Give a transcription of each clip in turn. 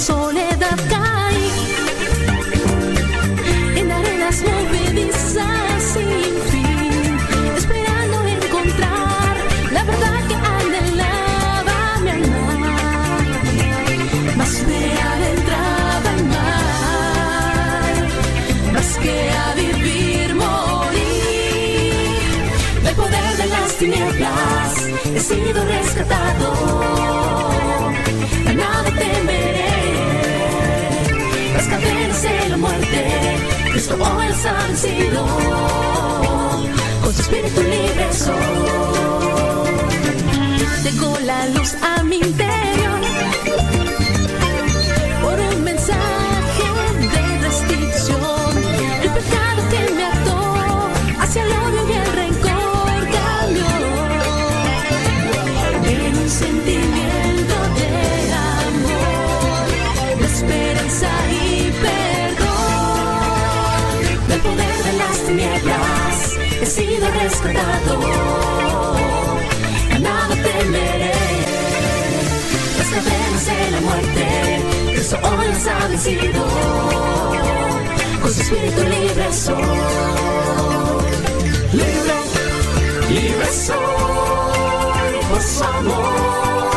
soledad caí en arenas movedizas sin fin, esperando encontrar la verdad que anhelaba mi alma. Más me adentraba al mar, más que a vivir morir. Del poder de las tinieblas he sido rescatado. Cristo hoy las ha vencido. Con su espíritu libre soy. Tengo la luz a mi interior rescatado. Nada temeré las cadenas de la muerte, Cristo hoy las ha vencido. Con su espíritu libre soy. Libre, libre soy por su amor.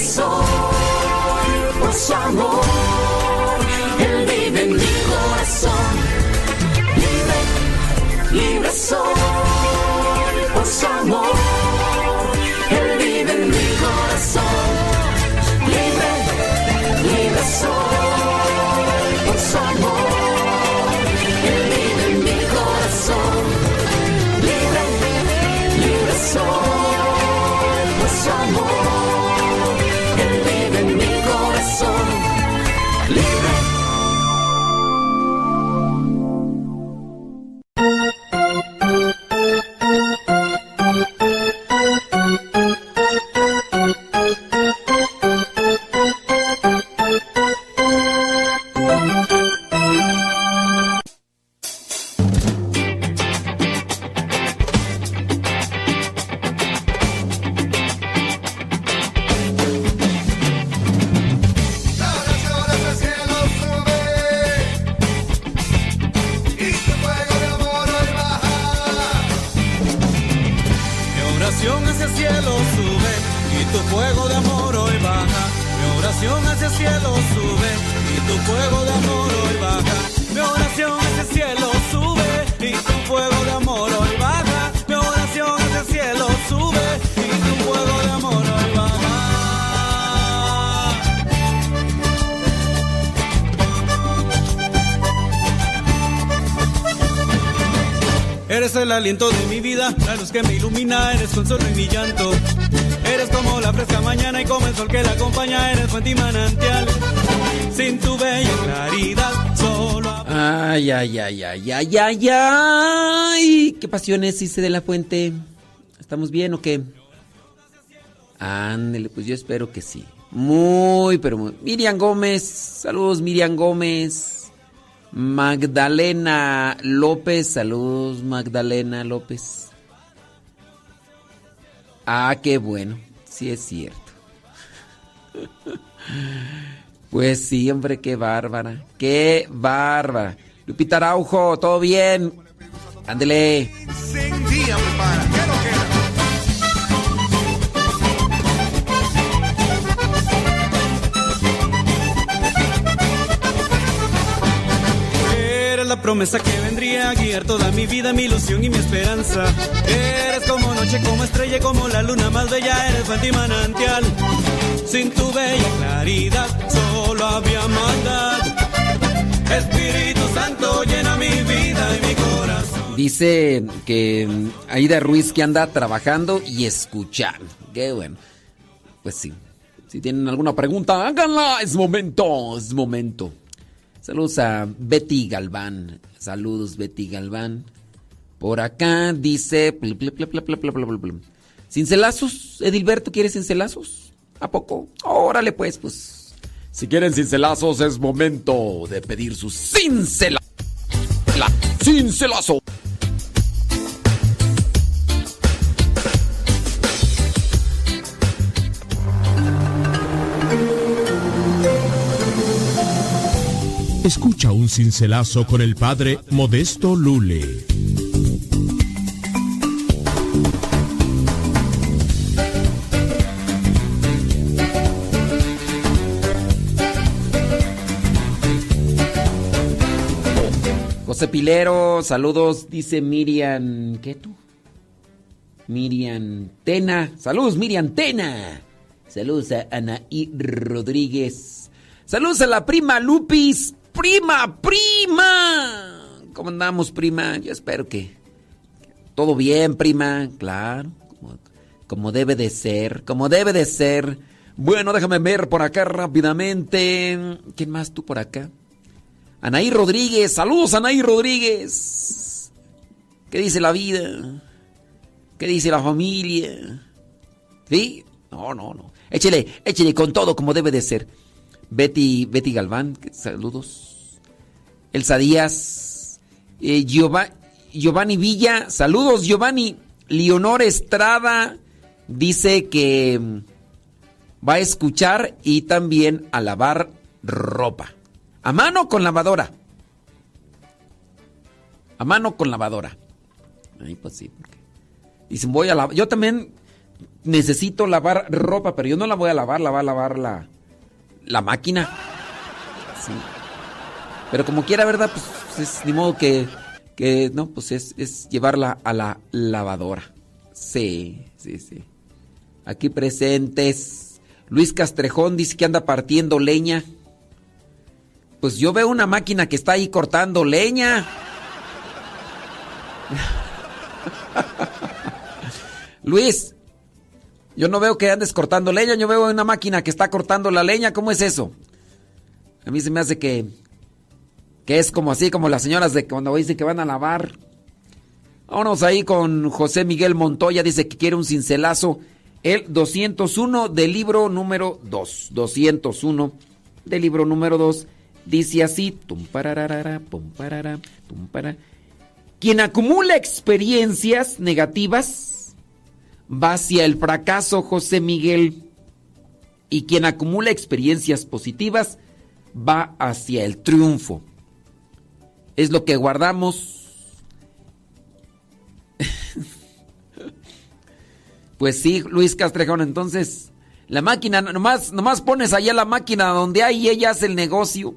Libre soy por su amor. Eres consuelo en mi llanto. Eres como la fresca mañana y como el sol que la acompaña, eres fuente y manantial. Sin tu bella claridad, solo Ay, ay, ay, ay, ay, ay, ay. ¿Qué pasiones hice de la fuente? ¿Estamos bien o qué? Ándele, pues yo espero que sí. Muy, pero muy. Miriam Gómez. Saludos, Miriam Gómez. Magdalena López, saludos Magdalena López. Ah, qué bueno, sí es cierto. Pues sí, hombre, qué bárbara, qué bárbara. Lupita Araujo, ¿todo bien? Ándele. Eres la promesa que guiar toda mi vida, mi ilusión y mi esperanza. Eres como noche, como estrella, como la luna más bella, eres fuente y manantial. Sin tu bella claridad, solo había maldad. Espíritu Santo llena mi vida y mi corazón. Dice que mm, Aida Ruiz que anda trabajando y escuchando. Qué bueno. Pues sí. Si tienen alguna pregunta, háganla. Es momento, es momento. Saludos a Betty Galván. Saludos, Betty Galván. Por acá dice. ¿Cincelazos? Edilberto, ¿quieres cincelazos? ¿A poco? Órale, pues, pues. Si quieren cincelazos, es momento de pedir su cincela. Cincelazo. Escucha un cincelazo con el padre Modesto Lule. José Pilero, saludos, dice Miriam. ¿Qué tú? Miriam Tena. Saludos, Miriam Tena. Saludos a Anaí Rodríguez. Saludos a la prima Lupis. Prima, prima. ¿Cómo andamos, prima? Yo espero que todo bien, prima. Claro, como, como debe de ser, como debe de ser. Bueno, déjame ver por acá rápidamente. ¿Quién más tú por acá? Anaí Rodríguez, saludos Anaí Rodríguez. ¿Qué dice la vida? ¿Qué dice la familia? ¿Sí? No, no, no. Échele, échele con todo como debe de ser. Betty, Betty Galván, saludos. Elsa Díaz, eh, Giova- Giovanni Villa, saludos Giovanni. Leonor Estrada dice que mm, va a escuchar y también a lavar ropa. A mano con lavadora. A mano con lavadora. Ay, pues sí. Dicen, voy a lavar. Yo también necesito lavar ropa, pero yo no la voy a lavar, la va a lavar la, la máquina. Sí. Pero como quiera, ¿verdad? Pues es ni modo que, que no, pues es, es llevarla a la lavadora. Sí, sí, sí. Aquí presentes. Luis Castrejón dice que anda partiendo leña. Pues yo veo una máquina que está ahí cortando leña. Luis, yo no veo que andes cortando leña, yo veo una máquina que está cortando la leña. ¿Cómo es eso? A mí se me hace que que es como así como las señoras de cuando dicen que van a lavar. Vámonos ahí con José Miguel Montoya, dice que quiere un cincelazo. El 201 del libro número 2. 201 del libro número 2 dice así: tum pararara, pum parara, tum para. Quien acumula experiencias negativas va hacia el fracaso, José Miguel. Y quien acumula experiencias positivas va hacia el triunfo. Es lo que guardamos. Pues sí, Luis Castrejón, entonces la máquina, nomás, nomás pones allá la máquina donde hay y ella hace el negocio.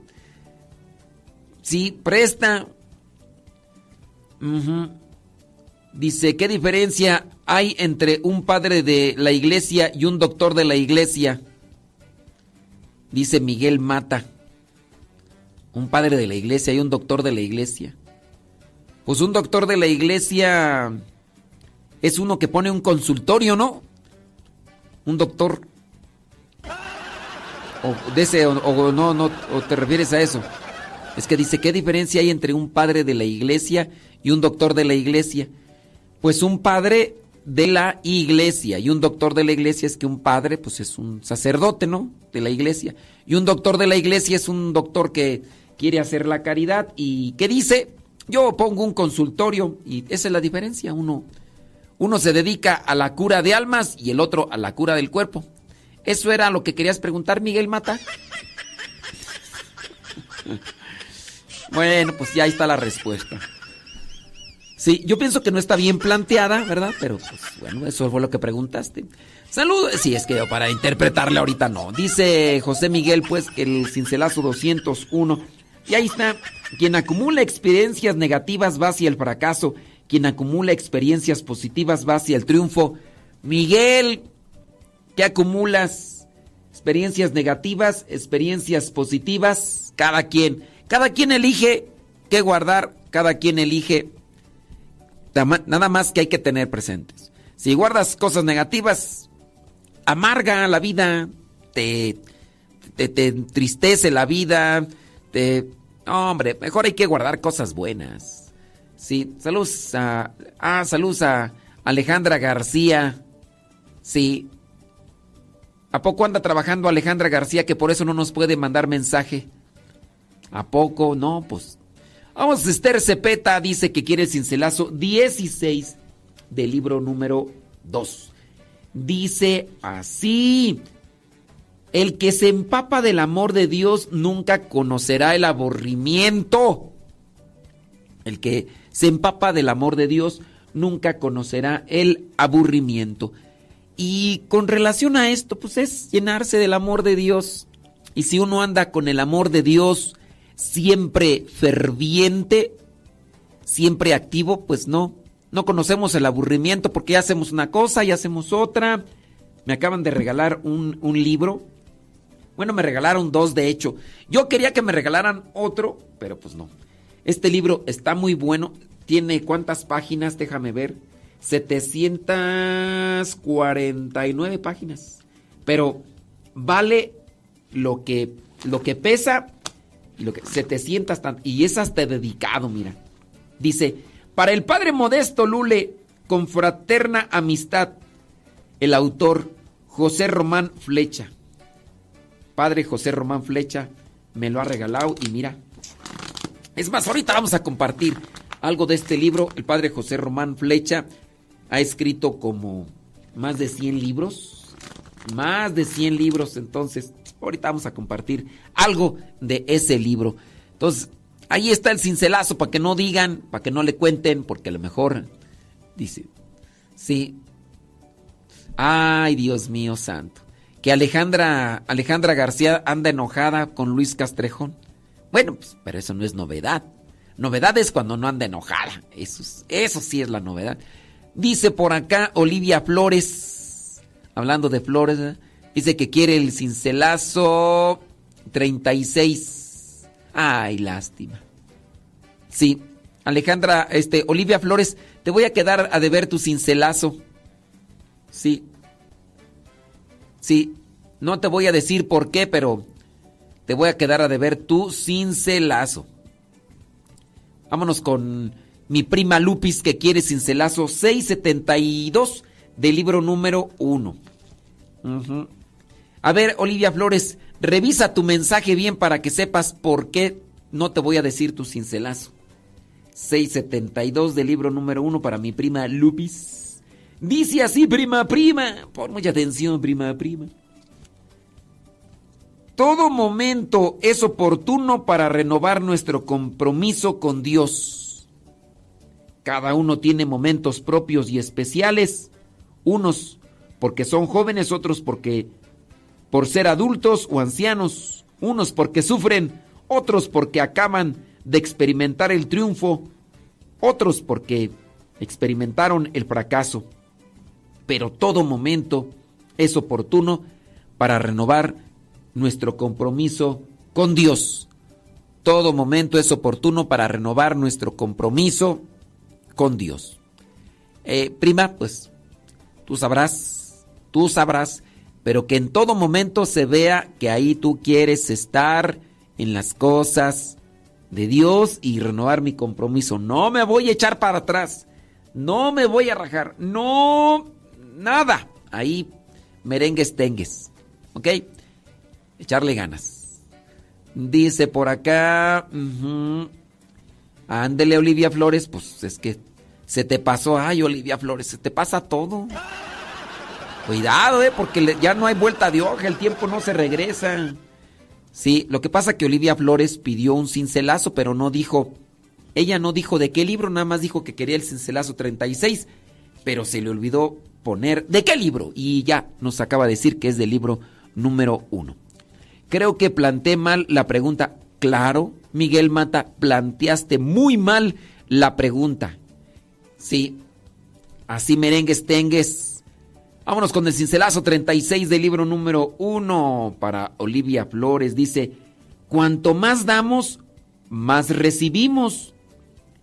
Sí, presta. Dice, ¿qué diferencia hay entre un padre de la iglesia y un doctor de la iglesia? Dice Miguel Mata. Un padre de la iglesia y un doctor de la iglesia. Pues un doctor de la iglesia es uno que pone un consultorio, ¿no? Un doctor. O de ese, o, o no, no, o te refieres a eso. Es que dice, ¿qué diferencia hay entre un padre de la iglesia y un doctor de la iglesia? Pues un padre de la iglesia y un doctor de la iglesia es que un padre, pues es un sacerdote, ¿no? De la iglesia. Y un doctor de la iglesia es un doctor que, quiere hacer la caridad y ¿qué dice? Yo pongo un consultorio y esa es la diferencia. Uno, uno se dedica a la cura de almas y el otro a la cura del cuerpo. ¿Eso era lo que querías preguntar, Miguel Mata? Bueno, pues ya está la respuesta. Sí, yo pienso que no está bien planteada, ¿verdad? Pero pues bueno, eso fue lo que preguntaste. Saludos. Sí, es que para interpretarle ahorita no. Dice José Miguel, pues, el cincelazo 201. Y ahí está. Quien acumula experiencias negativas va hacia el fracaso. Quien acumula experiencias positivas va hacia el triunfo. Miguel, ¿qué acumulas? Experiencias negativas, experiencias positivas, cada quien. Cada quien elige qué guardar, cada quien elige nada más que hay que tener presentes. Si guardas cosas negativas, amarga la vida, te, te, entristece la vida, te... hombre, mejor hay que guardar cosas buenas. Sí, saludos. Ah, a Alejandra García. Sí. ¿A poco anda trabajando Alejandra García que por eso no nos puede mandar mensaje? ¿A poco? No, pues... Vamos, Esther Cepeta dice que quiere el cincelazo 16 del libro número 2 dice así. El que se empapa del amor de Dios nunca conocerá el aburrimiento. El que se empapa del amor de Dios nunca conocerá el aburrimiento. Y con relación a esto, pues es llenarse del amor de Dios. Y si uno anda con el amor de Dios siempre ferviente, siempre activo, pues no, no conocemos el aburrimiento porque ya hacemos una cosa y hacemos otra. Me acaban de regalar un, libro. Bueno, me regalaron dos de hecho. Yo quería que me regalaran otro, pero pues no. Este libro está muy bueno. Tiene cuántas páginas, déjame ver. 749 páginas. Pero vale lo que, lo que pesa y lo que 700 y es hasta dedicado, mira. Dice, para el padre Modesto Lule, con fraterna amistad, el autor José Román Flecha. Padre José Román Flecha me lo ha regalado y mira. Es más, ahorita vamos a compartir algo de este libro. El padre José Román Flecha ha escrito como más de 100 libros. Más de 100 libros, entonces ahorita vamos a compartir algo de ese libro. Entonces, Ahí está el cincelazo para que no digan, para que no le cuenten, porque a lo mejor dice, sí. Ay, Dios mío santo. Que Alejandra, Alejandra García anda enojada con Luis Castrejón. Bueno, pues, pero eso no es novedad. Novedad es cuando no anda enojada. Eso, eso sí es la novedad. Dice por acá Olivia Flores, hablando de Flores, dice que quiere el cincelazo 36. Ay, lástima. Sí, Alejandra, este, Olivia Flores, te voy a quedar a deber tu cincelazo. Sí. Sí, no te voy a decir por qué, pero te voy a quedar a deber tu cincelazo. Vámonos con mi prima Lupis que quiere cincelazo 672 del libro número 1. A ver, Olivia Flores, revisa tu mensaje bien para que sepas por qué no te voy a decir tu cincelazo. 672 del libro número 1 para mi prima Lupis. Dice así, prima, prima. Pon mucha atención, prima, prima. Todo momento es oportuno para renovar nuestro compromiso con Dios. Cada uno tiene momentos propios y especiales, unos porque son jóvenes, otros porque por ser adultos o ancianos, unos porque sufren, otros porque acaban de experimentar el triunfo, otros porque experimentaron el fracaso. Pero todo momento es oportuno para renovar nuestro compromiso con Dios. Todo momento es oportuno para renovar nuestro compromiso con Dios. Eh, prima, pues tú sabrás, tú sabrás pero que en todo momento se vea que ahí tú quieres estar en las cosas de Dios y renovar mi compromiso. No me voy a echar para atrás, no me voy a rajar, no, nada. Ahí merengues tengues, ¿ok? Echarle ganas. Dice por acá. Ándele, Olivia Flores. Pues es que se te pasó. Ay, Olivia Flores, se te pasa todo. Cuidado, eh, porque ya no hay vuelta de hoja, el tiempo no se regresa. Sí, lo que pasa que Olivia Flores pidió un cincelazo, pero no dijo. Ella no dijo de qué libro, nada más dijo que quería el cincelazo 36, pero se le olvidó poner de qué libro. Y ya nos acaba de decir que es del libro número uno. Creo que planteé mal la pregunta. Claro, Miguel Mata, planteaste muy mal la pregunta. Sí, así merengues tengues. Vámonos con el cincelazo 36 del libro número 1 para Olivia Flores. Dice, cuanto más damos, más recibimos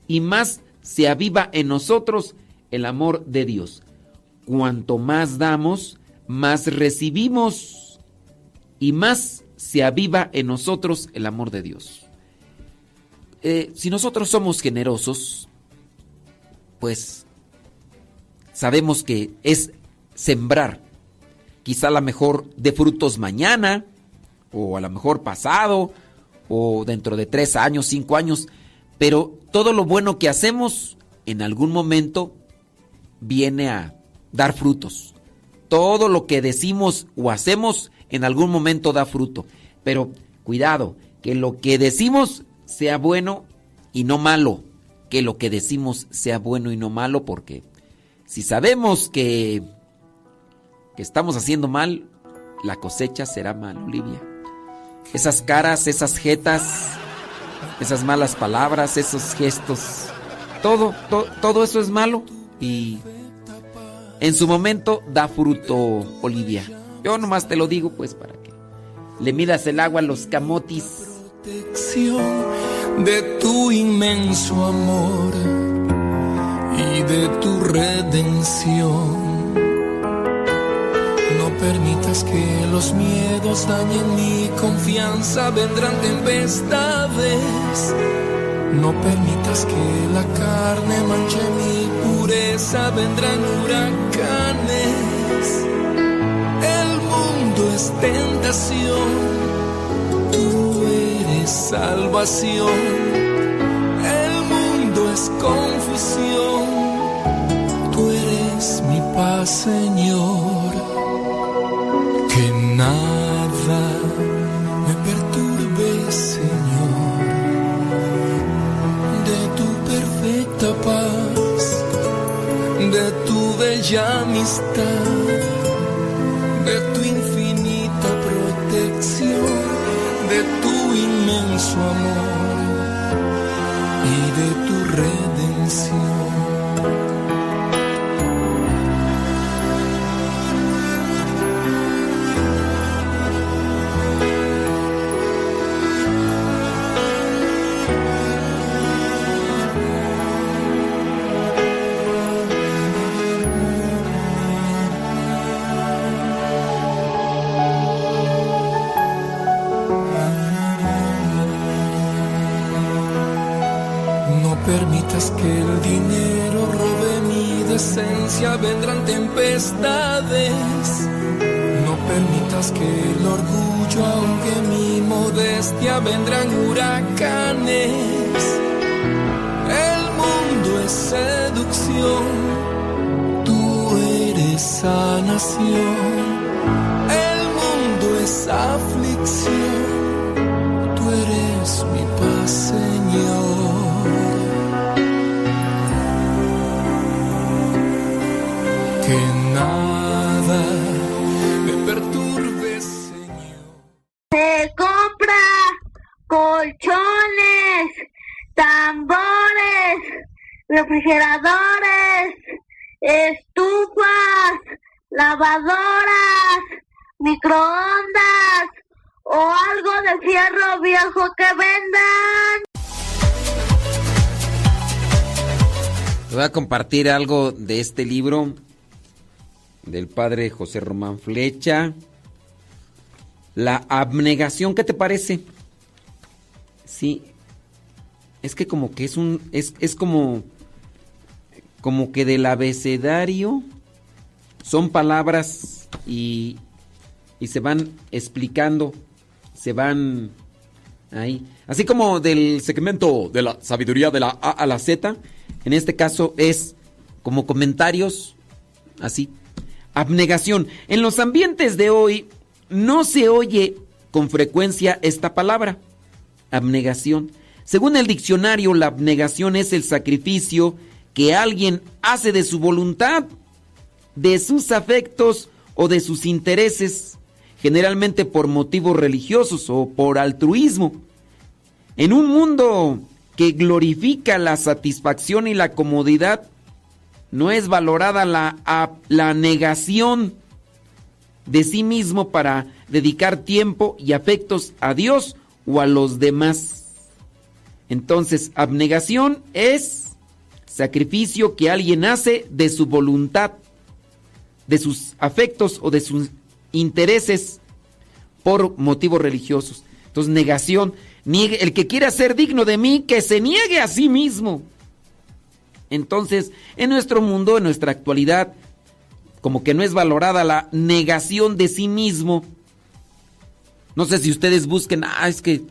y más se aviva en nosotros el amor de Dios. Cuanto más damos, más recibimos y más se aviva en nosotros el amor de Dios. Eh, si nosotros somos generosos, pues sabemos que es sembrar. Quizá a lo mejor de frutos mañana, o a lo mejor pasado, o dentro de tres años, cinco años, pero todo lo bueno que hacemos en algún momento viene a dar frutos. Todo lo que decimos o hacemos en algún momento da fruto. Pero cuidado, que lo que decimos sea bueno y no malo. Que lo que decimos sea bueno y no malo porque si sabemos que, estamos haciendo mal, la cosecha será mal, Olivia. Esas caras, esas jetas, esas malas palabras, esos gestos, todo, to- todo eso es malo y en su momento da fruto, Olivia. Yo nomás te lo digo pues para que le midas el agua a los camotis. protección de tu inmenso amor y de tu redención. No permitas que los miedos dañen mi confianza, vendrán tempestades. No permitas que la carne manche mi pureza, vendrán huracanes. El mundo es tentación tú eres salvación. El mundo es confusión. Tú eres mi paz, Señor. Nada me perturbe, Señor. De tu perfecta paz, de tu bella amistad de tu infinita protección, de tu inmenso amor y de tu redención. Compartir algo de este libro del padre José Román Flecha. La abnegación, ¿qué te parece? Sí. Es que como que es un. Es, es como. Como que del abecedario. Son palabras y. Y se van explicando. Se van Ahí. Así como del segmento de la sabiduría de la A a la Z, en este caso es como comentarios así. Abnegación. En los ambientes de hoy no se oye con frecuencia esta palabra. Abnegación. Según el diccionario, la abnegación es el sacrificio que alguien hace de su voluntad, de sus afectos o de sus intereses, generalmente por motivos religiosos o por altruismo. En un mundo que glorifica la satisfacción y la comodidad, no es valorada la, la negación de sí mismo para dedicar tiempo y afectos a Dios o a los demás. Entonces, abnegación es sacrificio que alguien hace de su voluntad, de sus afectos o de sus intereses por motivos religiosos. Entonces, negación, el que quiera ser digno de mí, que se niegue a sí mismo. Entonces, en nuestro mundo, en nuestra actualidad, como que no es valorada la negación de sí mismo. No sé si ustedes busquen, ah, es que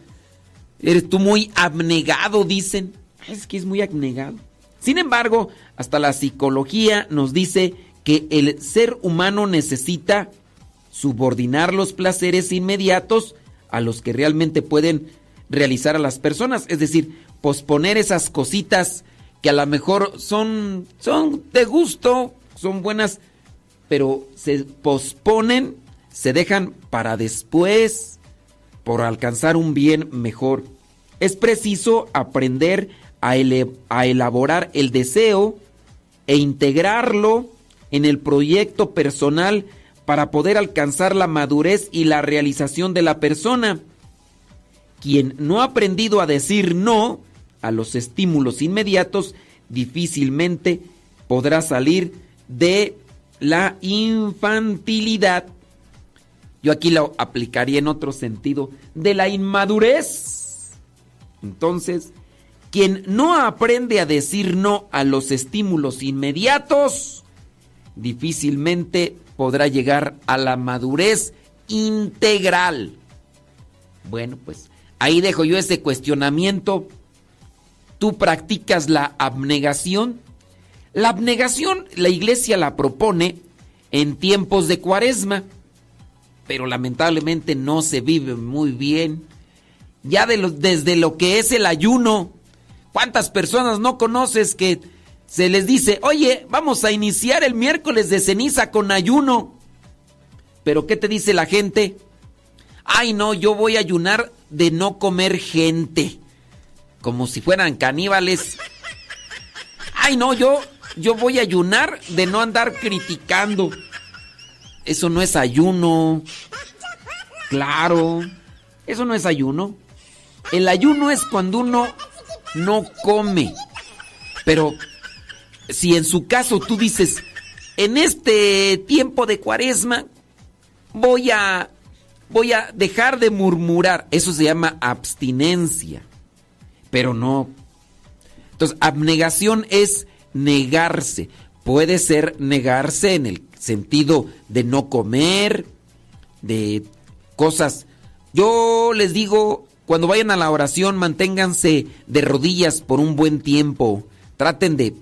eres tú muy abnegado, dicen. Es que es muy abnegado. Sin embargo, hasta la psicología nos dice que el ser humano necesita subordinar los placeres inmediatos a los que realmente pueden realizar a las personas, es decir, posponer esas cositas que a lo mejor son son de gusto, son buenas, pero se posponen, se dejan para después por alcanzar un bien mejor. Es preciso aprender a, a elaborar el deseo e integrarlo en el proyecto personal para poder alcanzar la madurez y la realización de la persona. Quien no ha aprendido a decir no a los estímulos inmediatos difícilmente podrá salir de la infantilidad. Yo aquí lo aplicaría en otro sentido, de la inmadurez. Entonces, quien no aprende a decir no a los estímulos inmediatos, difícilmente podrá llegar a la madurez integral. Bueno, pues ahí dejo yo ese cuestionamiento. ¿Tú practicas la abnegación? La abnegación la iglesia la propone en tiempos de cuaresma, pero lamentablemente no se vive muy bien. Ya de desde lo que es el ayuno, ¿Cuántas personas no conoces que se les dice, oye, vamos a iniciar el miércoles de ceniza con ayuno? Pero ¿qué te dice la gente? Ay, no, yo voy a ayunar de no comer gente. Como si fueran caníbales. Ay, no, yo, yo voy a ayunar de no andar criticando. Eso no es ayuno. Claro, eso no es ayuno. El ayuno es cuando uno no come. Pero si en su caso tú dices, en este tiempo de cuaresma voy a voy a dejar de murmurar, eso se llama abstinencia. Pero no. Entonces, abnegación es negarse. Puede ser negarse en el sentido de no comer, de cosas. Yo les digo, cuando vayan a la oración, manténganse de rodillas por un buen tiempo. Traten de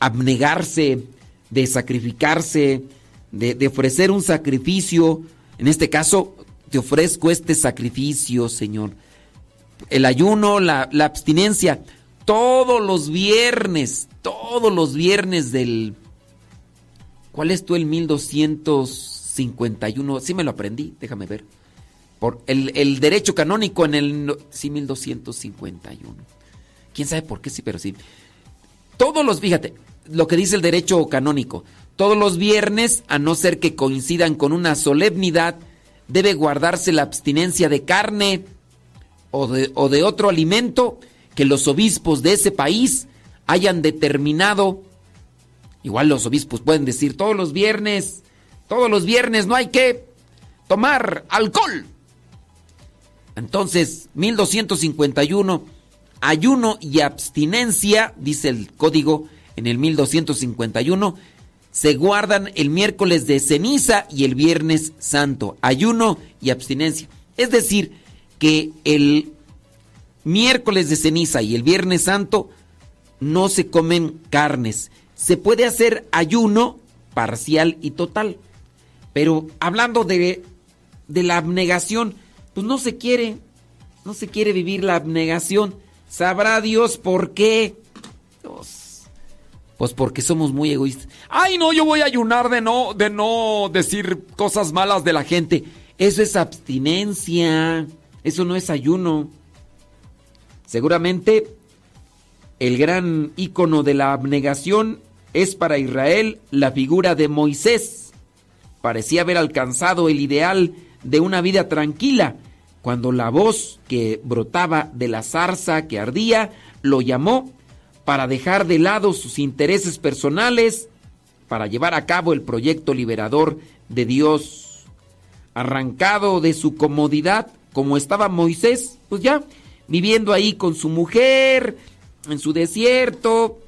abnegarse, de sacrificarse, de, ofrecer un sacrificio. En este caso, te ofrezco este sacrificio, Señor. El ayuno, la, abstinencia, todos los viernes, todos los viernes del... ¿Cuál es tú el 1251? Sí me lo aprendí, déjame ver por el, derecho canónico en el sí, 1251. ¿Quién sabe por qué sí, pero sí? Todos los, fíjate, lo que dice el derecho canónico, todos los viernes, a no ser que coincidan con una solemnidad, debe guardarse la abstinencia de carne o de, otro alimento que los obispos de ese país hayan determinado. Igual los obispos pueden decir todos los viernes, todos los viernes no hay que tomar alcohol. Entonces, 1251, ayuno y abstinencia, dice el código en el 1251, se guardan el miércoles de ceniza y el viernes santo, ayuno y abstinencia. Es decir, que el miércoles de ceniza y el viernes santo no se comen carnes. Se puede hacer ayuno parcial y total. Pero hablando de, de la abnegación, pues no se quiere, no se quiere vivir la abnegación. Sabrá Dios por qué. Pues, porque somos muy egoístas. Ay, no, yo voy a ayunar de no, de no decir cosas malas de la gente. Eso es abstinencia. Eso no es ayuno. Seguramente el gran ícono de la abnegación es para Israel la figura de Moisés. Parecía haber alcanzado el ideal de una vida tranquila cuando la voz que brotaba de la zarza que ardía lo llamó para dejar de lado sus intereses personales, para llevar a cabo el proyecto liberador de Dios. Arrancado de su comodidad, como estaba Moisés, pues ya, viviendo ahí con su mujer, en su desierto,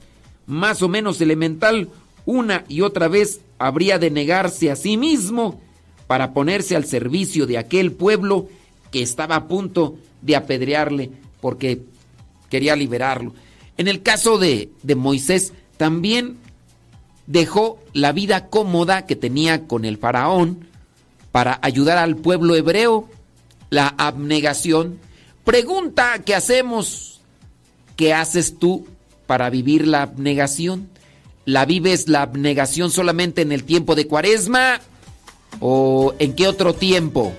más o menos elemental, una y otra vez habría de negarse a sí mismo para ponerse al servicio de aquel pueblo que estaba a punto de apedrearle porque quería liberarlo. En el caso de, de Moisés, también dejó la vida cómoda que tenía con el faraón para ayudar al pueblo hebreo, la abnegación. Pregunta que hacemos, ¿qué haces tú para vivir la abnegación? ¿La vives la abnegación solamente en el tiempo de cuaresma o en qué otro tiempo?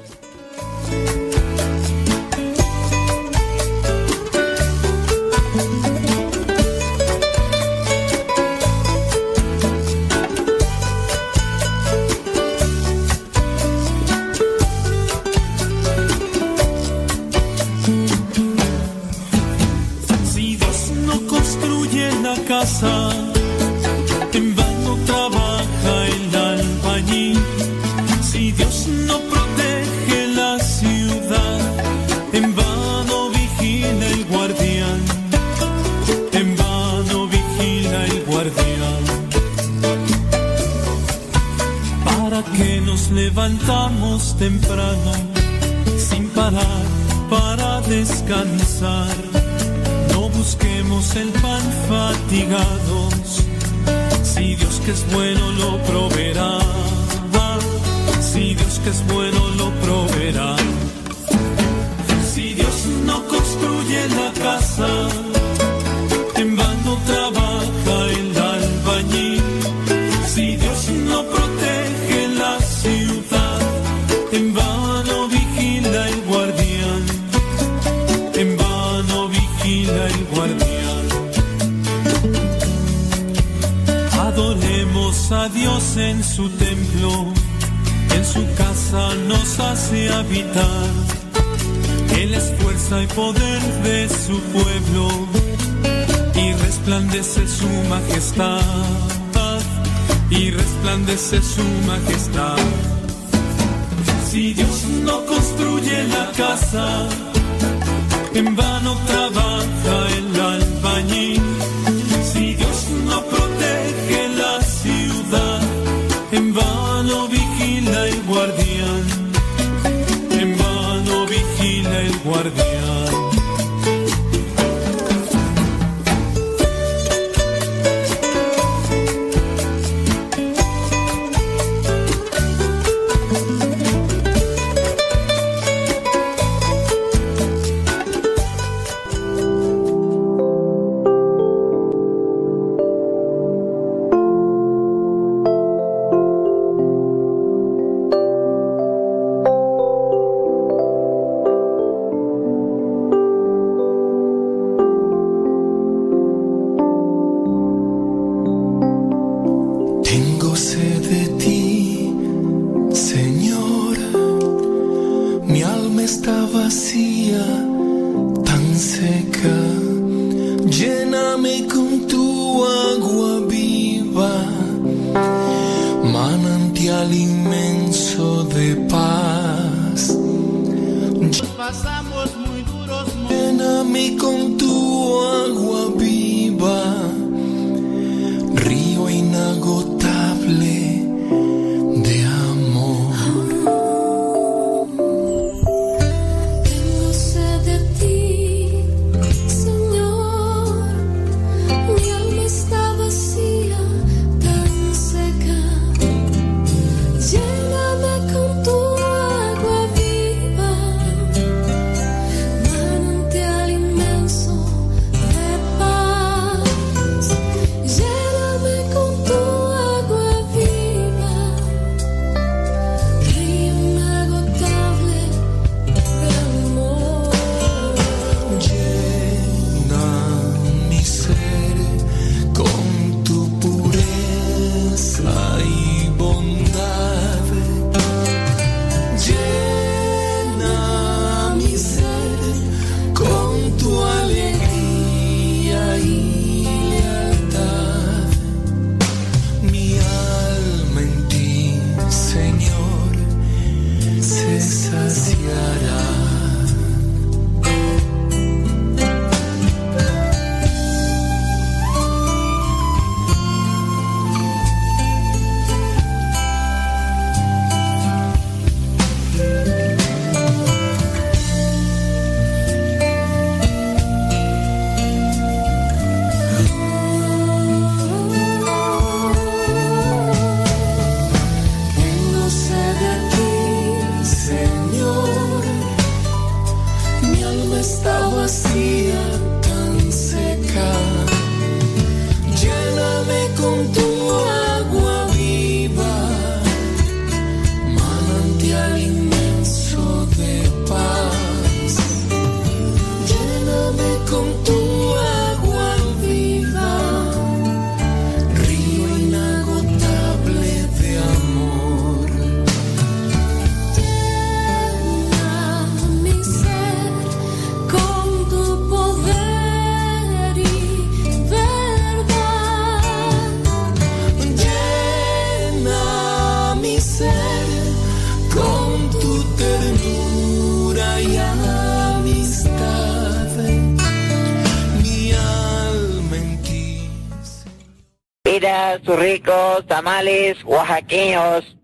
Sus ricos tamales oaxaqueños.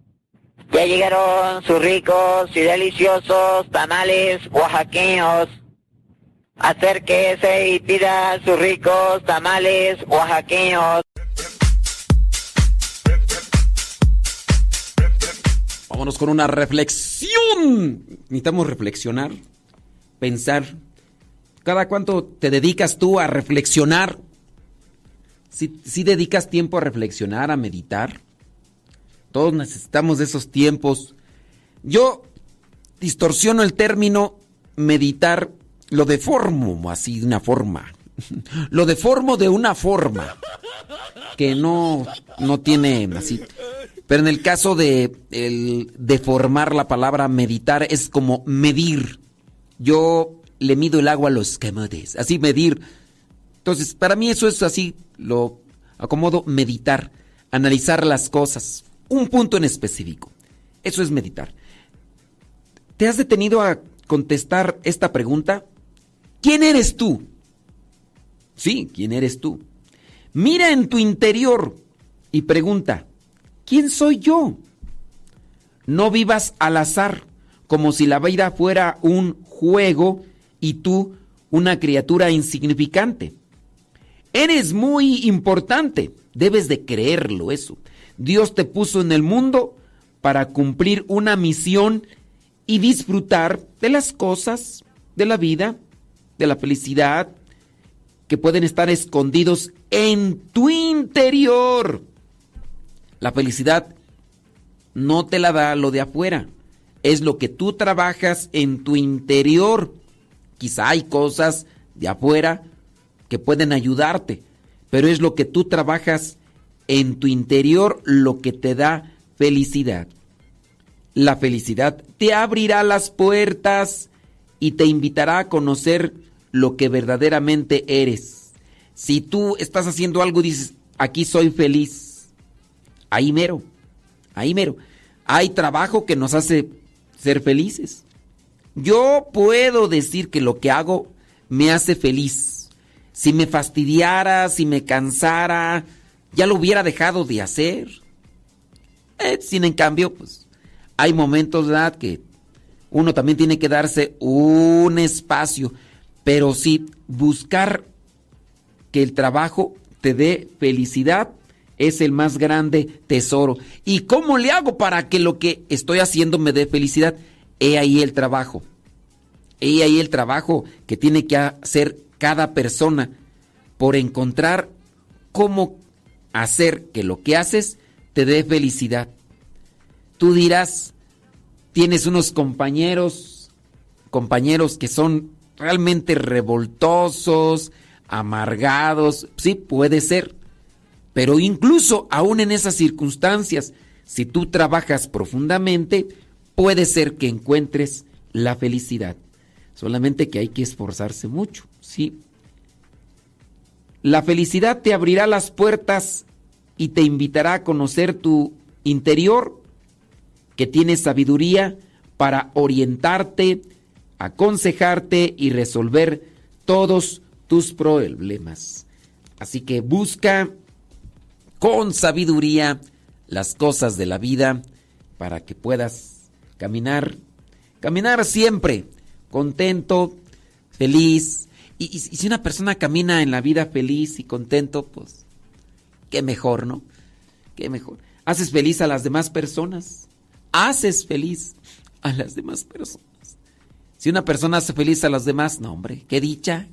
Ya llegaron sus ricos y deliciosos tamales oaxaqueños. Acérquese y pida sus ricos tamales oaxaqueños. Vámonos con una reflexión. Necesitamos reflexionar, pensar. ¿Cada cuánto te dedicas tú a reflexionar? Si, dedicas tiempo a reflexionar, a meditar. Todos necesitamos esos tiempos. Yo distorsiono el término meditar, lo deformo así de una forma. Lo deformo de una forma que no, no tiene así. Pero en el caso de el deformar la palabra meditar es como medir. Yo le mido el agua a los camotes, así medir. Entonces, para mí eso es así, lo acomodo meditar, analizar las cosas, un punto en específico. Eso es meditar. ¿Te has detenido a contestar esta pregunta? ¿Quién eres tú? Sí, ¿quién eres tú? Mira en tu interior y pregunta, ¿quién soy yo? No vivas al azar, como si la vida fuera un juego y tú una criatura insignificante. Eres muy importante. Debes de creerlo eso. Dios te puso en el mundo para cumplir una misión y disfrutar de las cosas de la vida, de la felicidad, que pueden estar escondidos en tu interior. La felicidad no te la da lo de afuera, es lo que tú trabajas en tu interior. Quizá hay cosas de afuera que pueden ayudarte, pero es lo que tú trabajas en tu interior lo que te da felicidad. La felicidad te abrirá las puertas y te invitará a conocer lo que verdaderamente eres. Si tú estás haciendo algo y dices, aquí soy feliz, ahí mero, ahí mero. Hay trabajo que nos hace ser felices. Yo puedo decir que lo que hago me hace feliz si me fastidiara, si me cansara, ya lo hubiera dejado de hacer. Eh, sin en cambio, pues hay momentos, ¿verdad? Que uno también tiene que darse un espacio, pero sí buscar que el trabajo te dé felicidad es el más grande tesoro. ¿Y cómo le hago para que lo que estoy haciendo me dé felicidad? He ahí el trabajo. He ahí el trabajo que tiene que hacer cada persona por encontrar cómo hacer que lo que haces te dé felicidad. Tú dirás, tienes unos compañeros, compañeros que son realmente revoltosos, amargados, sí, puede ser. Pero incluso aún en esas circunstancias, si tú trabajas profundamente, puede ser que encuentres la felicidad. Solamente que hay que esforzarse mucho, ¿sí? La felicidad te abrirá las puertas y te invitará a conocer tu interior, que tiene sabiduría para orientarte, aconsejarte y resolver todos tus problemas. Así que busca con sabiduría las cosas de la vida para que puedas caminar, caminar siempre contento, feliz. Y, si una persona camina en la vida feliz y contento, pues, qué mejor, ¿no? Qué mejor. Haces feliz a las demás personas. Haces feliz a las demás personas. Si una persona hace feliz a las demás, no, hombre, qué dicha.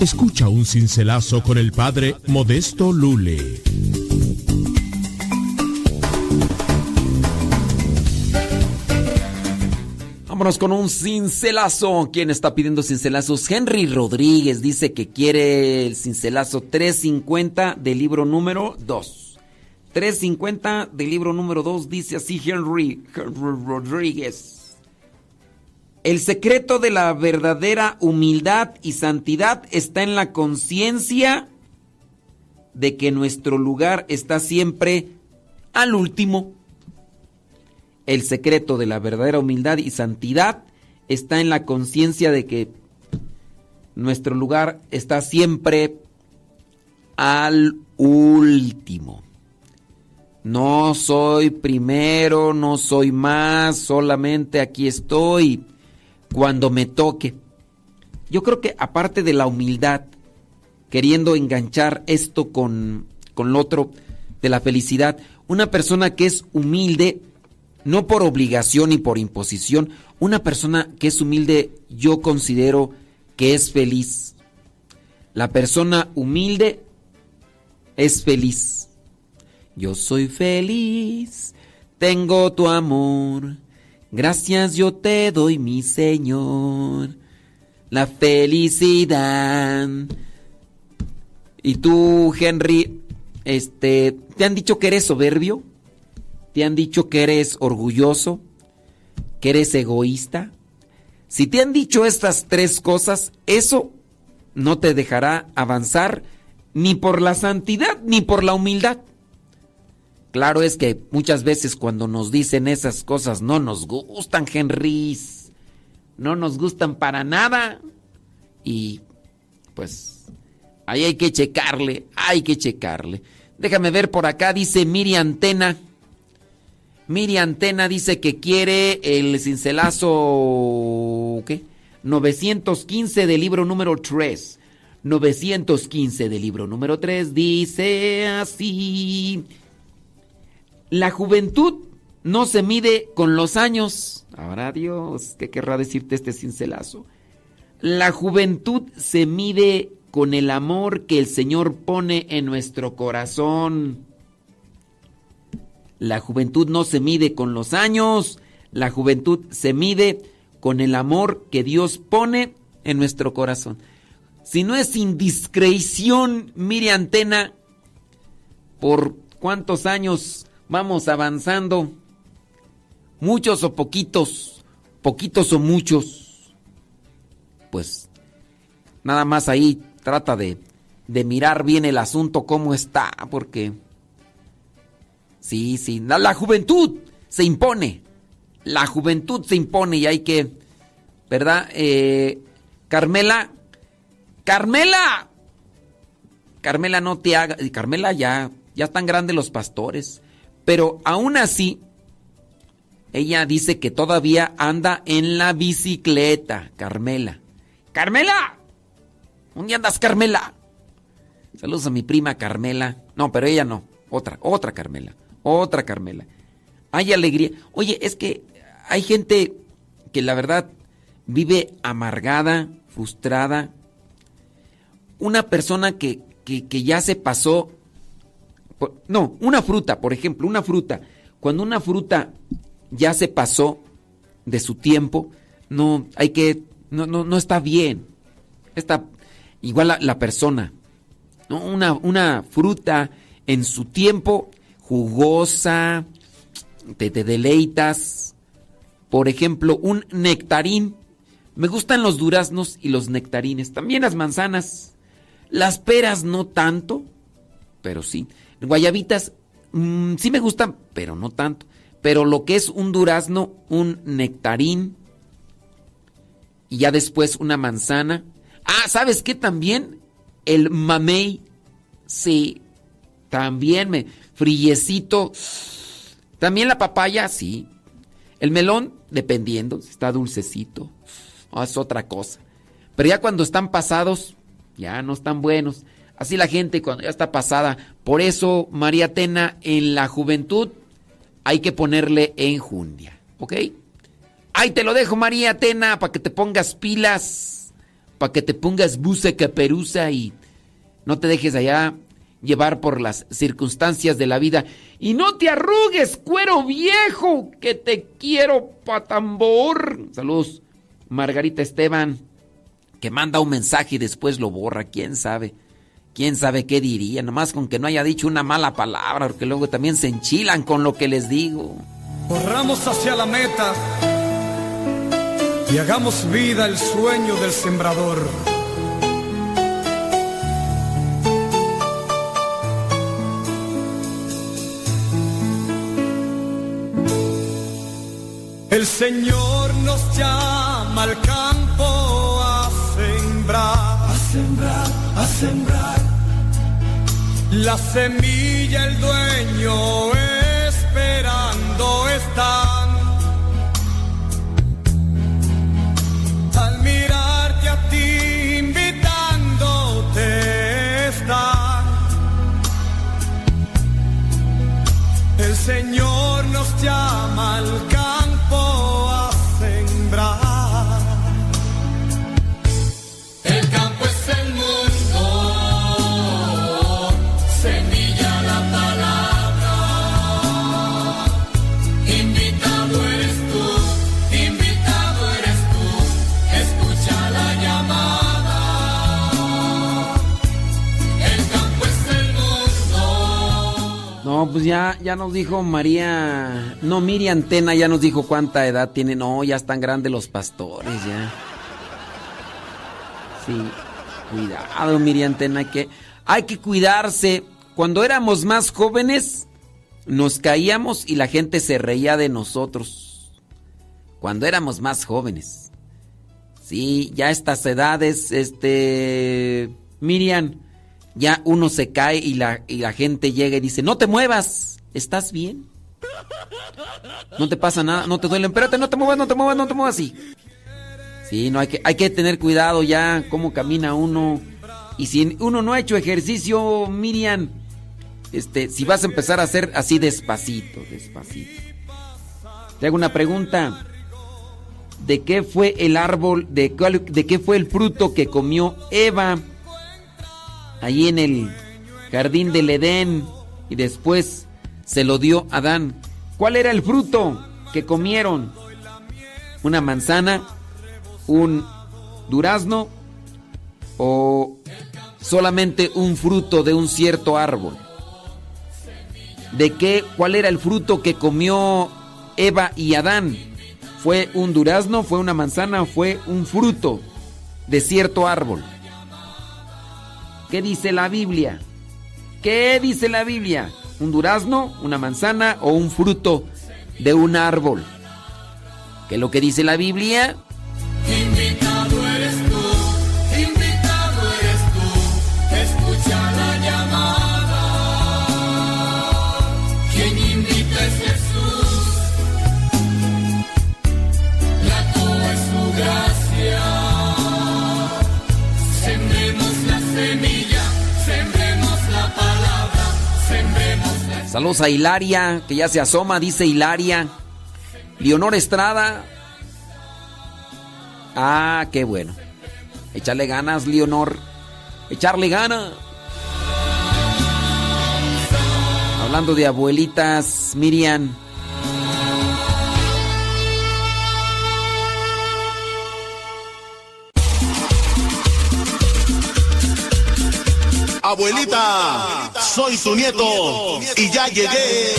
Escucha un cincelazo con el padre Modesto Lule. Vámonos con un cincelazo. ¿Quién está pidiendo cincelazos? Henry Rodríguez dice que quiere el cincelazo 350 del libro número 2. 350 del libro número 2 dice así Henry, Henry Rodríguez. El secreto de la verdadera humildad y santidad está en la conciencia de que nuestro lugar está siempre al último. El secreto de la verdadera humildad y santidad está en la conciencia de que nuestro lugar está siempre al último. No soy primero, no soy más, solamente aquí estoy cuando me toque. Yo creo que aparte de la humildad, queriendo enganchar esto con, con lo otro de la felicidad, una persona que es humilde, no por obligación ni por imposición, una persona que es humilde yo considero que es feliz. La persona humilde es feliz. Yo soy feliz, tengo tu amor, gracias yo te doy mi Señor. La felicidad. Y tú, Henry, este, ¿te han dicho que eres soberbio? ¿Te han dicho que eres orgulloso? ¿Que eres egoísta? Si te han dicho estas tres cosas, eso no te dejará avanzar ni por la santidad ni por la humildad. Claro es que muchas veces cuando nos dicen esas cosas no nos gustan, Henry. No nos gustan para nada. Y pues ahí hay que checarle, hay que checarle. Déjame ver por acá, dice Miriam Tena. Miriam Tena dice que quiere el cincelazo, ¿qué? 915 del libro número 3. 915 del libro número 3 dice así. La juventud no se mide con los años. Ahora Dios, ¿qué querrá decirte este cincelazo? La juventud se mide con el amor que el Señor pone en nuestro corazón. La juventud no se mide con los años, la juventud se mide con el amor que Dios pone en nuestro corazón. Si no es indiscreción, mire antena, por cuántos años vamos avanzando, muchos o poquitos, poquitos o muchos, pues nada más ahí trata de, de mirar bien el asunto, cómo está, porque sí, sí, la, juventud se impone, la juventud se impone y hay que, ¿verdad? Eh, Carmela, Carmela, Carmela no te haga, Carmela ya, ya están grandes los pastores, pero aún así, ella dice que todavía anda en la bicicleta, Carmela. Carmela, ¿dónde andas, Carmela? Saludos a mi prima Carmela. No, pero ella no, otra, otra Carmela, otra Carmela. Hay alegría. Oye, es que hay gente que la verdad vive amargada, frustrada. Una persona que, que, que ya se pasó no, una fruta, por ejemplo, una fruta. Cuando una fruta ya se pasó de su tiempo, no hay que, no, no, no está bien. Está igual la, la persona. ¿no? Una, una fruta en su tiempo jugosa, te, deleitas. Por ejemplo, un nectarín. Me gustan los duraznos y los nectarines. También las manzanas. Las peras no tanto, pero sí. Guayabitas mmm, sí me gustan, pero no tanto. Pero lo que es un durazno, un nectarín y ya después una manzana. Ah, ¿sabes qué también? El mamey. Sí, también me frillecito. También la papaya, sí. El melón, dependiendo, si está dulcecito, es otra cosa. Pero ya cuando están pasados, ya no están buenos. Así la gente cuando ya está pasada. Por eso, María Tena, en la juventud hay que ponerle enjundia. ¿Ok? Ahí te lo dejo, María Tena, para que te pongas pilas, para que te pongas buce caperuza y no te dejes allá llevar por las circunstancias de la vida. Y no te arrugues, cuero viejo, que te quiero patambor. Saludos, Margarita Esteban, que manda un mensaje y después lo borra, quién sabe. ¿Quién sabe qué diría? Nomás con que no haya dicho una mala palabra, porque luego también se enchilan con lo que les digo. Corramos hacia la meta y hagamos vida el sueño del sembrador. El Señor nos llama al campo a sembrar, a sembrar, a sembrar. La semilla el dueño esperando está. Al mirarte a ti invitándote está. El Señor nos llama al campo No, pues ya, ya nos dijo María. No, Miriam Tena ya nos dijo cuánta edad tiene. No, ya están grandes los pastores, ya. Sí, cuidado, Miriam Tena, que hay que cuidarse. Cuando éramos más jóvenes, nos caíamos y la gente se reía de nosotros. Cuando éramos más jóvenes. Sí, ya estas edades, este. Miriam, ya uno se cae y la, y la gente llega y dice: No te muevas, ¿estás bien? No te pasa nada, no te duele. Espérate, no te muevas, no te muevas, no te muevas así. Sí, no hay que, hay que tener cuidado ya cómo camina uno. Y si uno no ha hecho ejercicio, Miriam, este, si vas a empezar a hacer así despacito, despacito. Te hago una pregunta. ¿De qué fue el árbol, de, cuál- de qué fue el fruto que comió Eva ahí en el jardín del Edén y después se lo dio Adán? ¿Cuál era el fruto que comieron? ¿Una manzana? ¿Un durazno? ¿O solamente un fruto de un cierto árbol? ¿De qué? ¿Cuál era el fruto que comió Eva y Adán? ¿Fue un durazno? ¿Fue una manzana? ¿Fue un fruto de cierto árbol? ¿Qué dice la Biblia? ¿Qué dice la Biblia? ¿Un durazno, una manzana o un fruto de un árbol? ¿Qué es lo que dice la Biblia? Saludos a Hilaria, que ya se asoma, dice Hilaria. Leonor Estrada. Ah, qué bueno. Echarle ganas, Leonor. Echarle ganas. Hablando de abuelitas, Miriam. Abuelita, soy tu nieto y ya llegué.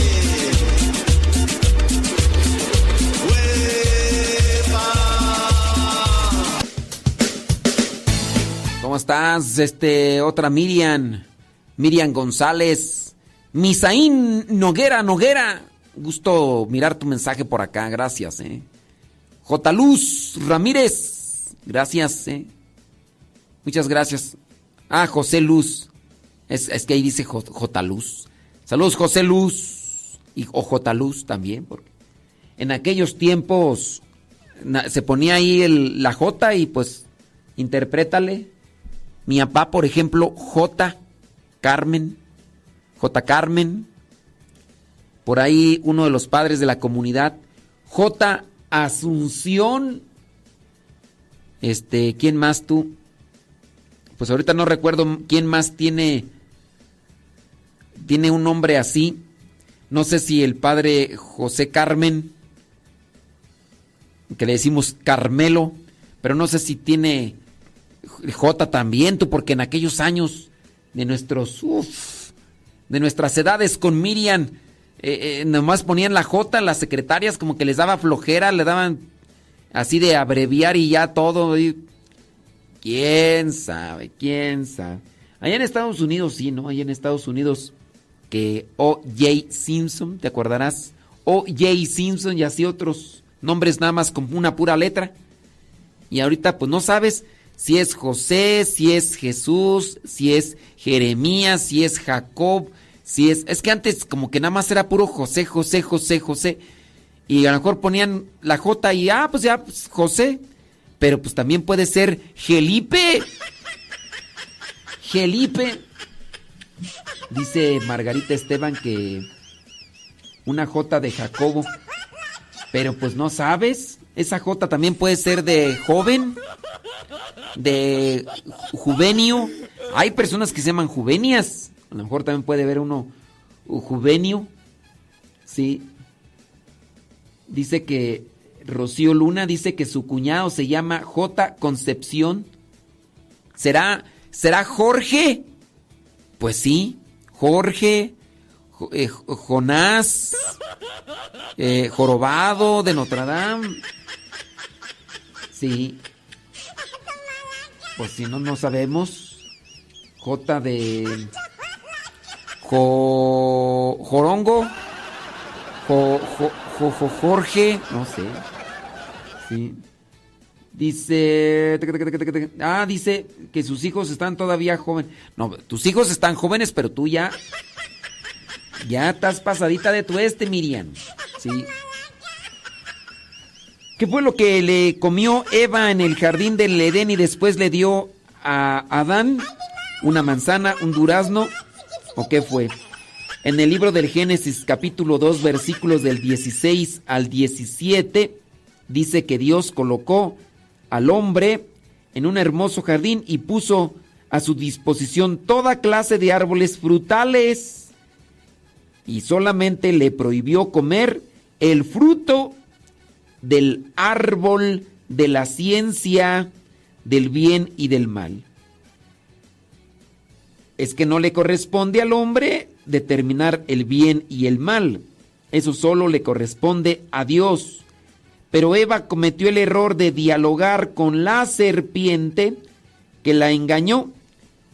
¿Cómo estás? Este, otra Miriam. Miriam González. Misaín Noguera, Noguera. Gusto mirar tu mensaje por acá, gracias, eh. J. Luz Ramírez. Gracias, eh. Muchas gracias. Ah, José Luz. Es, es que ahí dice J. Luz. Saludos, José Luz. Y, o J. Luz también, porque en aquellos tiempos se ponía ahí la J y pues interprétale. Mi papá, por ejemplo, J. Carmen. J. Carmen. Por ahí uno de los padres de la comunidad. J. Asunción. Este, ¿quién más tú? Pues ahorita no recuerdo quién más tiene tiene un nombre así. No sé si el padre José Carmen que le decimos Carmelo, pero no sé si tiene J también, tú, porque en aquellos años de nuestros, uf, de nuestras edades con Miriam, eh, eh, nomás ponían la J, las secretarias como que les daba flojera, le daban así de abreviar y ya todo. ¿Quién sabe? ¿Quién sabe? Allá en Estados Unidos, sí, ¿no? Allá en Estados Unidos, que O.J. Simpson, ¿te acordarás? O.J. Simpson y así otros nombres nada más con una pura letra. Y ahorita pues no sabes si es José, si es Jesús, si es Jeremías, si es Jacob, si es... Es que antes como que nada más era puro José, José, José, José. Y a lo mejor ponían la J y ah, pues ya, pues, José. Pero pues también puede ser Gelipe. Gelipe. Dice Margarita Esteban que una J de Jacobo. Pero pues no sabes. Esa J también puede ser de joven, de juvenio. Hay personas que se llaman juvenias. A lo mejor también puede haber uno juvenio. Sí. Dice que Rocío Luna dice que su cuñado se llama J. Concepción. ¿Será, será Jorge? Pues sí, Jorge, eh, Jonás, eh, Jorobado de Notre Dame. Sí. Pues si no, no sabemos. J de... Jorongo. Jorge. No sé. Sí. Dice. Ah, dice que sus hijos están todavía jóvenes. No, tus hijos están jóvenes, pero tú ya. Ya estás pasadita de tu este, Miriam. Sí. ¿Qué fue lo que le comió Eva en el jardín del Edén y después le dio a Adán? ¿Una manzana, un durazno? ¿O qué fue? En el libro del Génesis capítulo 2 versículos del 16 al 17 dice que Dios colocó al hombre en un hermoso jardín y puso a su disposición toda clase de árboles frutales y solamente le prohibió comer el fruto del árbol de la ciencia del bien y del mal. Es que no le corresponde al hombre determinar el bien y el mal. Eso solo le corresponde a Dios. Pero Eva cometió el error de dialogar con la serpiente que la engañó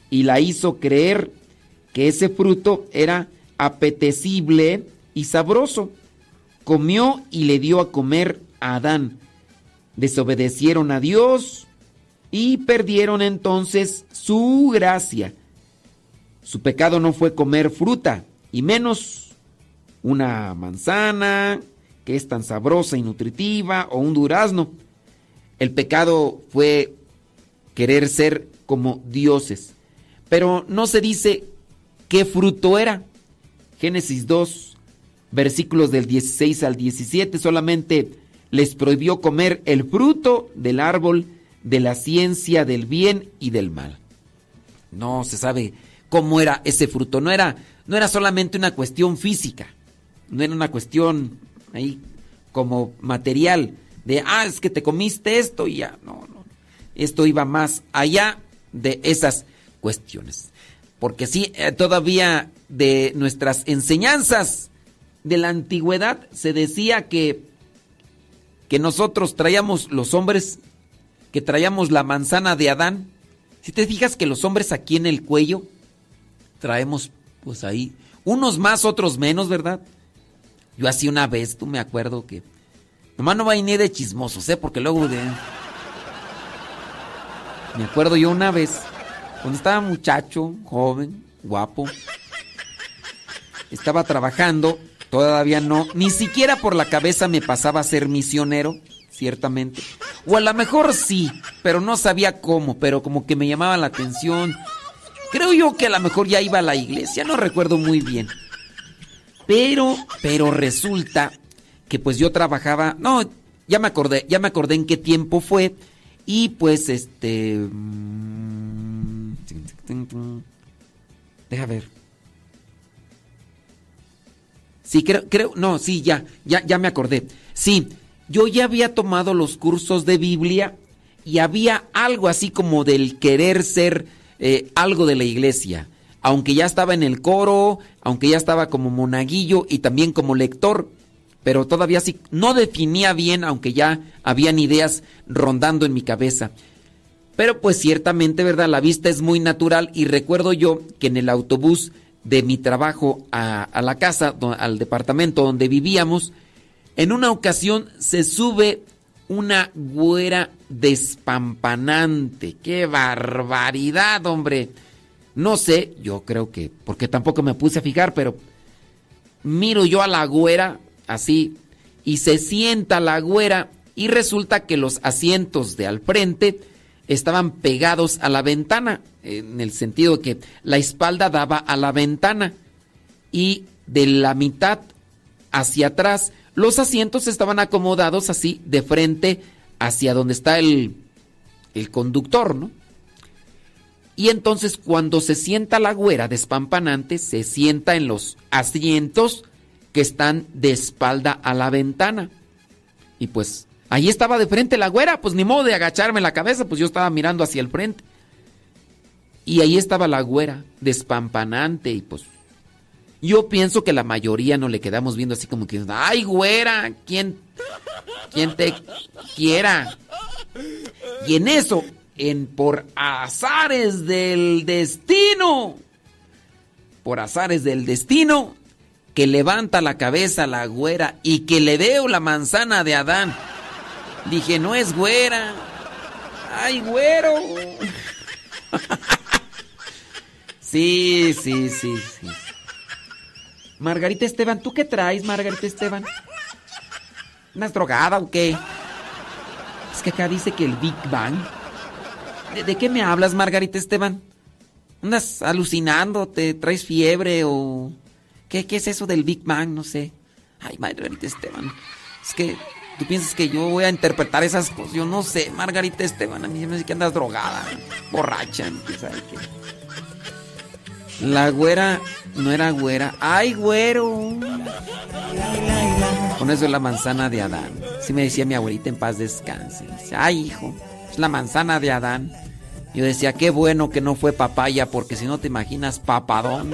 y la hizo creer que ese fruto era apetecible y sabroso. Comió y le dio a comer Adán. Desobedecieron a Dios y perdieron entonces su gracia. Su pecado no fue comer fruta, y menos una manzana, que es tan sabrosa y nutritiva, o un durazno. El pecado fue querer ser como dioses. Pero no se dice qué fruto era. Génesis 2, versículos del 16 al 17, solamente les prohibió comer el fruto del árbol de la ciencia del bien y del mal. No se sabe cómo era ese fruto, no era, no era solamente una cuestión física, no era una cuestión ahí como material de, ah, es que te comiste esto y ya, no, no, esto iba más allá de esas cuestiones. Porque sí, eh, todavía de nuestras enseñanzas de la antigüedad se decía que que nosotros traíamos los hombres, que traíamos la manzana de Adán. Si te fijas que los hombres aquí en el cuello traemos, pues ahí, unos más, otros menos, ¿verdad? Yo así una vez, tú me acuerdo que... Nomás no ni de chismosos, ¿eh? Porque luego de... Me acuerdo yo una vez, cuando estaba muchacho, joven, guapo, estaba trabajando Todavía no, ni siquiera por la cabeza me pasaba a ser misionero, ciertamente. O a lo mejor sí, pero no sabía cómo, pero como que me llamaba la atención. Creo yo que a lo mejor ya iba a la iglesia, no recuerdo muy bien. Pero, pero resulta que pues yo trabajaba, no, ya me acordé, ya me acordé en qué tiempo fue y pues este mm, deja ver. Sí, creo, creo, no, sí, ya, ya, ya me acordé. Sí, yo ya había tomado los cursos de Biblia y había algo así como del querer ser eh, algo de la iglesia. Aunque ya estaba en el coro, aunque ya estaba como monaguillo y también como lector, pero todavía sí, no definía bien, aunque ya habían ideas rondando en mi cabeza. Pero pues ciertamente, ¿verdad? La vista es muy natural y recuerdo yo que en el autobús de mi trabajo a, la casa, al departamento donde vivíamos, en una ocasión se sube una güera despampanante. ¡Qué barbaridad, hombre! No sé, yo creo que, porque tampoco me puse a fijar, pero miro yo a la güera así y se sienta la güera y resulta que los asientos de al frente estaban pegados a la ventana, en el sentido que la espalda daba a la ventana y de la mitad hacia atrás los asientos estaban acomodados así de frente hacia donde está el, el conductor, ¿no? Y entonces cuando se sienta la güera despampanante, se sienta en los asientos que están de espalda a la ventana. Y pues ahí estaba de frente la güera, pues ni modo de agacharme la cabeza, pues yo estaba mirando hacia el frente. Y ahí estaba la güera, despampanante, y pues yo pienso que la mayoría no le quedamos viendo así como que, ay, güera, ¿quién, quién te quiera? Y en eso, en por azares del destino, por azares del destino, que levanta la cabeza la güera y que le veo la manzana de Adán. Dije, no es güera. Ay, güero. sí, sí, sí, sí. Margarita Esteban, ¿tú qué traes, Margarita Esteban? ¿Unas drogada o qué? Es que acá dice que el Big Bang. ¿De, qué me hablas, Margarita Esteban? ¿Andas alucinando? ¿Te traes fiebre o.? ¿Qué, ¿Qué es eso del Big Bang? No sé. Ay, Margarita Esteban. Es que tú piensas que yo voy a interpretar esas cosas. Yo no sé, Margarita Esteban. A mí me dice que andas drogada, borracha, ¿sabes qué? La güera no era güera. ¡Ay, güero! Con eso es la manzana de Adán. Sí me decía mi abuelita en paz descanse. Dice, ¡ay, hijo! Es la manzana de Adán. Yo decía, qué bueno que no fue papaya, porque si no te imaginas papadón.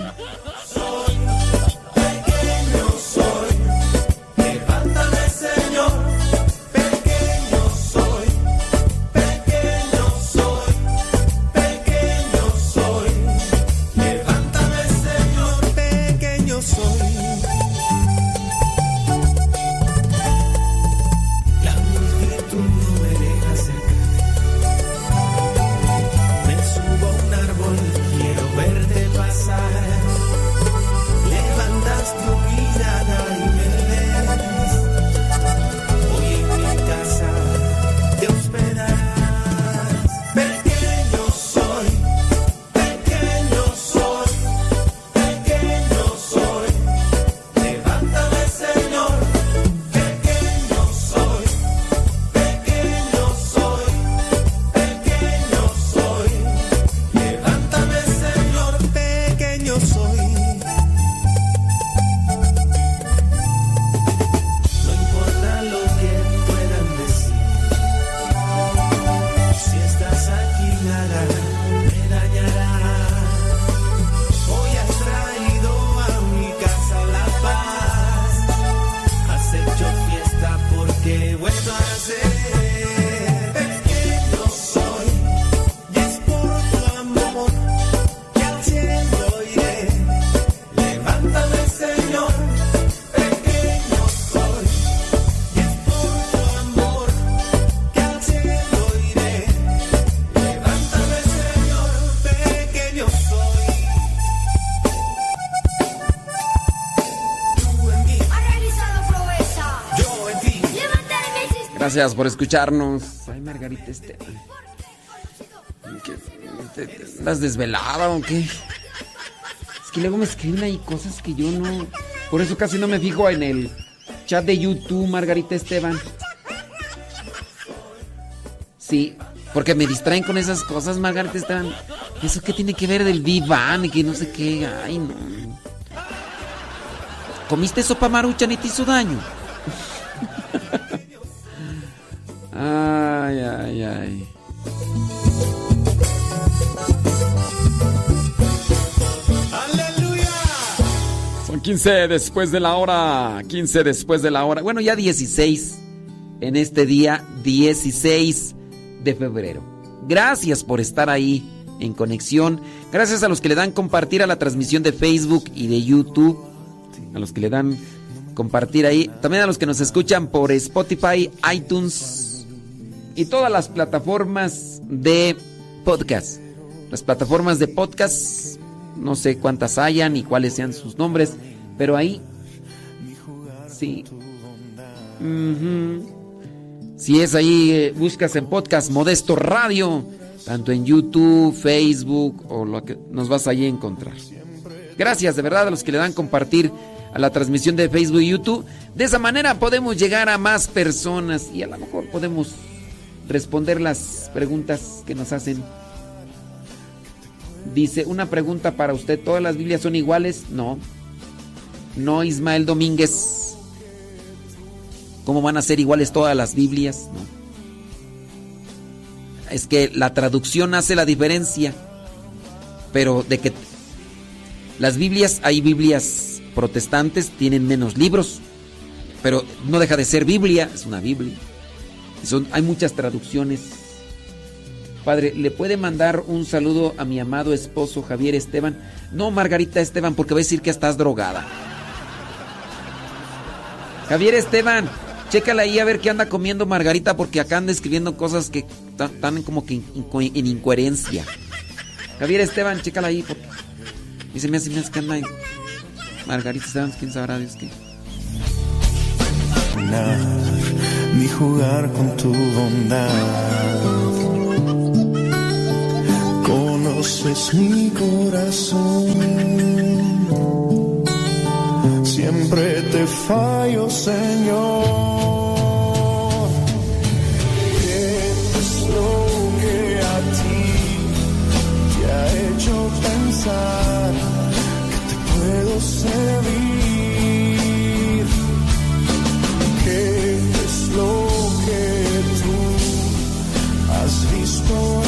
Gracias por escucharnos. Ay, Margarita Esteban. ¿Estás desvelada o qué? Es que luego me escriben ahí cosas que yo no. Por eso casi no me fijo en el chat de YouTube, Margarita Esteban. Sí, porque me distraen con esas cosas, Margarita Esteban. ¿Eso qué tiene que ver del Vivan y que no sé qué? Ay, no. ¿Comiste sopa marucha ni te hizo daño? Ay, ay, ay. Son 15 después de la hora. 15 después de la hora. Bueno, ya 16 en este día 16 de febrero. Gracias por estar ahí en conexión. Gracias a los que le dan compartir a la transmisión de Facebook y de YouTube. A los que le dan compartir ahí. También a los que nos escuchan por Spotify, iTunes y todas las plataformas de podcast. Las plataformas de podcast, no sé cuántas hayan y cuáles sean sus nombres, pero ahí sí. Si es ahí, eh, buscas en podcast Modesto Radio, tanto en YouTube, Facebook o lo que nos vas allí a encontrar. Gracias de verdad a los que le dan compartir a la transmisión de Facebook y YouTube. De esa manera podemos llegar a más personas y a lo mejor podemos responder las preguntas que nos hacen. Dice, una pregunta para usted, ¿todas las Biblias son iguales? No. No, Ismael Domínguez. ¿Cómo van a ser iguales todas las Biblias? No. Es que la traducción hace la diferencia. Pero de que las Biblias, hay Biblias protestantes, tienen menos libros. Pero no deja de ser Biblia, es una Biblia. Hay muchas traducciones. Padre, ¿le puede mandar un saludo a mi amado esposo Javier Esteban? No, Margarita Esteban, porque va a decir que estás drogada. Javier Esteban, chécala ahí a ver qué anda comiendo Margarita, porque acá anda escribiendo cosas que están como que en incoherencia. Javier Esteban, chécala ahí, porque dice, me hace, me hace que anda en- Margarita Esteban, quién sabrá Dios qué. Ni jugar con tu bondad. Conoces mi corazón, siempre te fallo, Señor. ¿Qué es lo que a ti te ha hecho pensar que te puedo servir? Has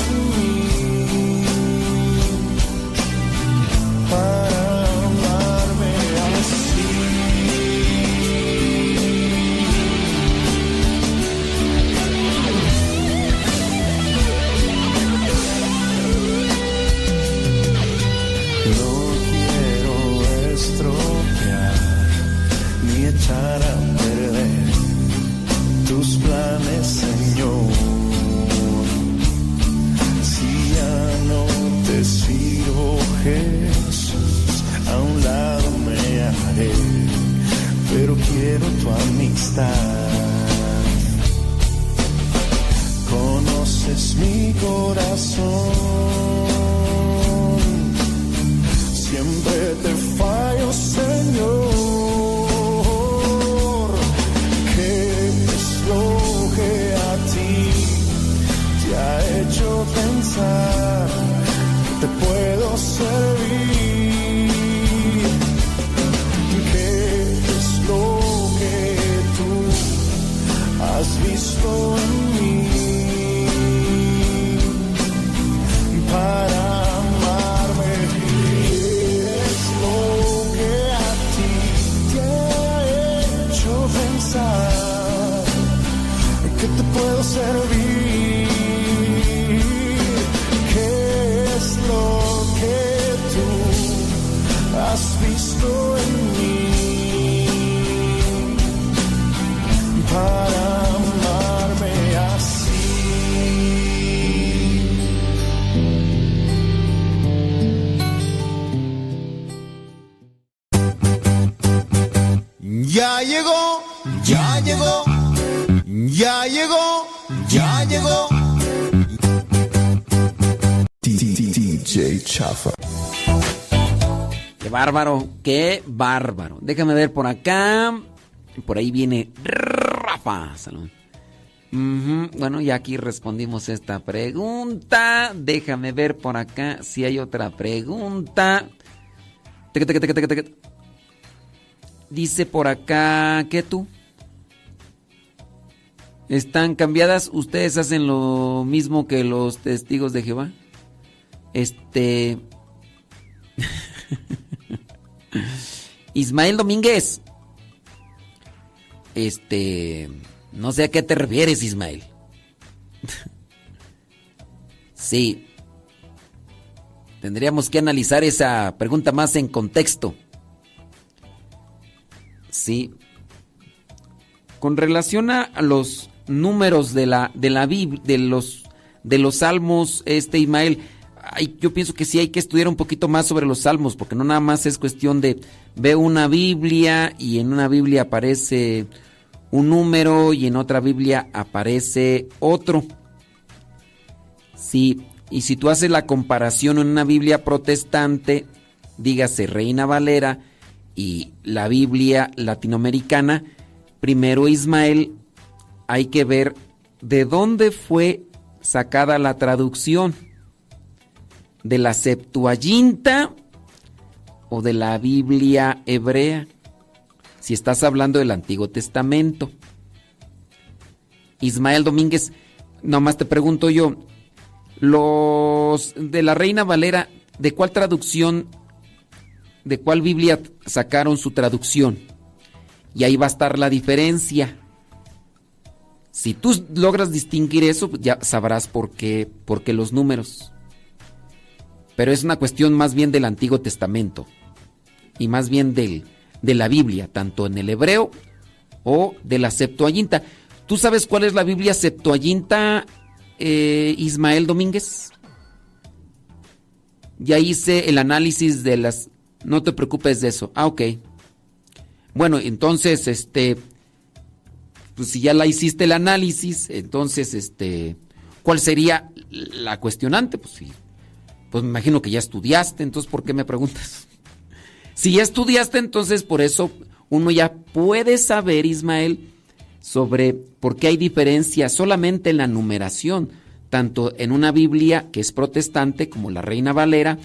quiero tu amistad. Conoces mi corazón, siempre te fallo, Señor. Chafa. Qué bárbaro, qué bárbaro. Déjame ver por acá. Por ahí viene Rafa. Salud. Bueno, ya aquí respondimos esta pregunta. Déjame ver por acá si hay otra pregunta. Dice por acá, ¿qué tú? ¿Están cambiadas? ¿Ustedes hacen lo mismo que los testigos de Jehová? Este... Ismael Domínguez. Este... No sé a qué te refieres, Ismael. sí. Tendríamos que analizar esa pregunta más en contexto. Sí. Con relación a los números de la de la de los de los salmos este Ismael ay, yo pienso que sí hay que estudiar un poquito más sobre los salmos porque no nada más es cuestión de veo una Biblia y en una Biblia aparece un número y en otra Biblia aparece otro sí y si tú haces la comparación en una Biblia protestante dígase Reina Valera y la Biblia latinoamericana primero Ismael hay que ver de dónde fue sacada la traducción. ¿De la Septuaginta o de la Biblia hebrea? Si estás hablando del Antiguo Testamento. Ismael Domínguez, nomás te pregunto yo, los de la Reina Valera, ¿de cuál traducción, de cuál Biblia sacaron su traducción? Y ahí va a estar la diferencia. Si tú logras distinguir eso, pues ya sabrás por qué, por qué los números. Pero es una cuestión más bien del Antiguo Testamento y más bien del, de la Biblia, tanto en el hebreo o de la Septuaginta. ¿Tú sabes cuál es la Biblia Septuaginta, eh, Ismael Domínguez? Ya hice el análisis de las... No te preocupes de eso. Ah, ok. Bueno, entonces, este, pues si ya la hiciste el análisis, entonces, este, ¿cuál sería la cuestionante? Pues sí, pues me imagino que ya estudiaste, entonces, ¿por qué me preguntas? Si ya estudiaste, entonces, por eso uno ya puede saber, Ismael, sobre por qué hay diferencia solamente en la numeración, tanto en una Biblia que es protestante como la Reina Valera,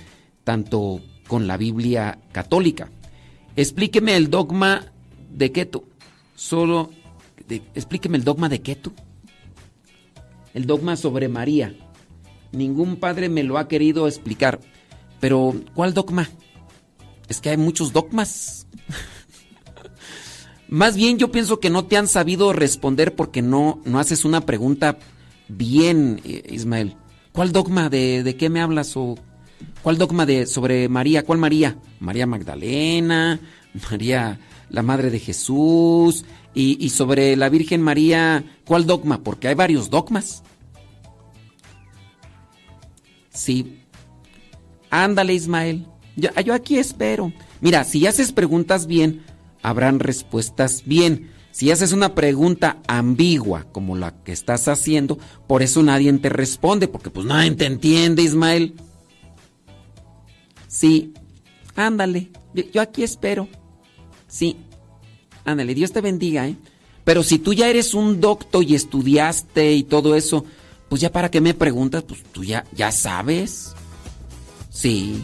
tanto con la Biblia católica. Explíqueme el dogma de Keto. Solo explíqueme el dogma de Keto. El dogma sobre María. Ningún padre me lo ha querido explicar. Pero, ¿cuál dogma? Es que hay muchos dogmas. Más bien yo pienso que no te han sabido responder porque no, no haces una pregunta bien, eh, Ismael. ¿Cuál dogma? ¿De, de qué me hablas? ¿O cuál dogma de sobre María? ¿Cuál María? María Magdalena, María la Madre de Jesús y, y sobre la Virgen María, ¿cuál dogma? Porque hay varios dogmas. Sí. Ándale, Ismael. Yo, yo aquí espero. Mira, si haces preguntas bien, habrán respuestas bien. Si haces una pregunta ambigua como la que estás haciendo, por eso nadie te responde, porque pues nadie te entiende, Ismael. Sí, ándale, yo, aquí espero. Sí, ándale, Dios te bendiga, ¿eh? Pero si tú ya eres un doctor y estudiaste y todo eso, pues ya para qué me preguntas, pues tú ya, ya sabes. Sí.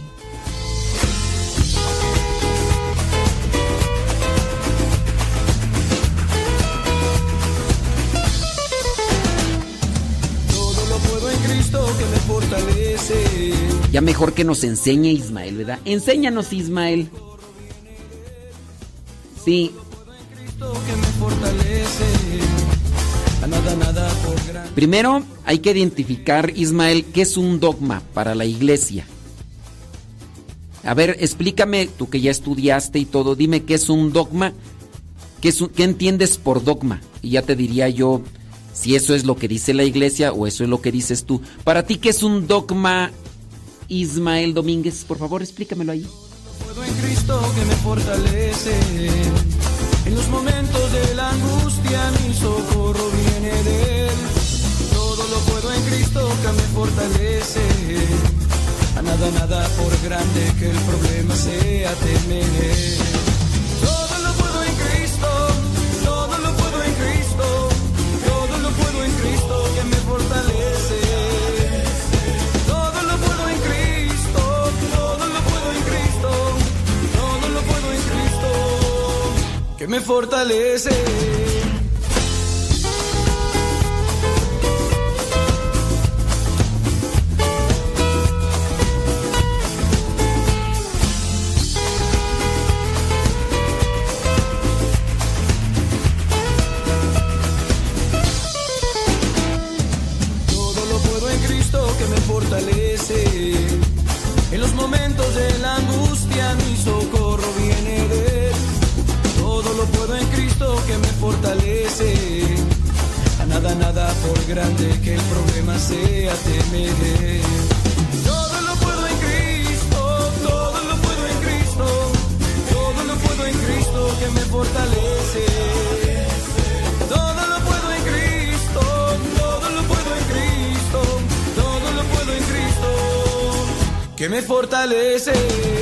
Todo lo puedo en Cristo que me fortalece. Ya mejor que nos enseñe Ismael, ¿verdad? Enséñanos, Ismael. Sí, primero hay que identificar, Ismael, qué es un dogma para la iglesia. A ver, explícame, tú que ya estudiaste y todo, dime qué es un dogma, qué, es un- qué entiendes por dogma. Y ya te diría yo si eso es lo que dice la iglesia o eso es lo que dices tú. Para ti, ¿qué es un dogma, Ismael Domínguez? Por favor, explícamelo ahí. Puedo en Cristo que me fortalece. En los momentos de la angustia mi socorro viene de Él. Todo lo puedo en Cristo que me fortalece. A nada, nada por grande que el problema sea temer. Me fortalece. Por grande que el problema sea, temeré. Todo lo puedo en Cristo, todo lo puedo en Cristo, todo lo puedo en Cristo que me fortalece. Todo lo puedo en Cristo, todo lo puedo en Cristo, todo lo puedo en Cristo que me fortalece.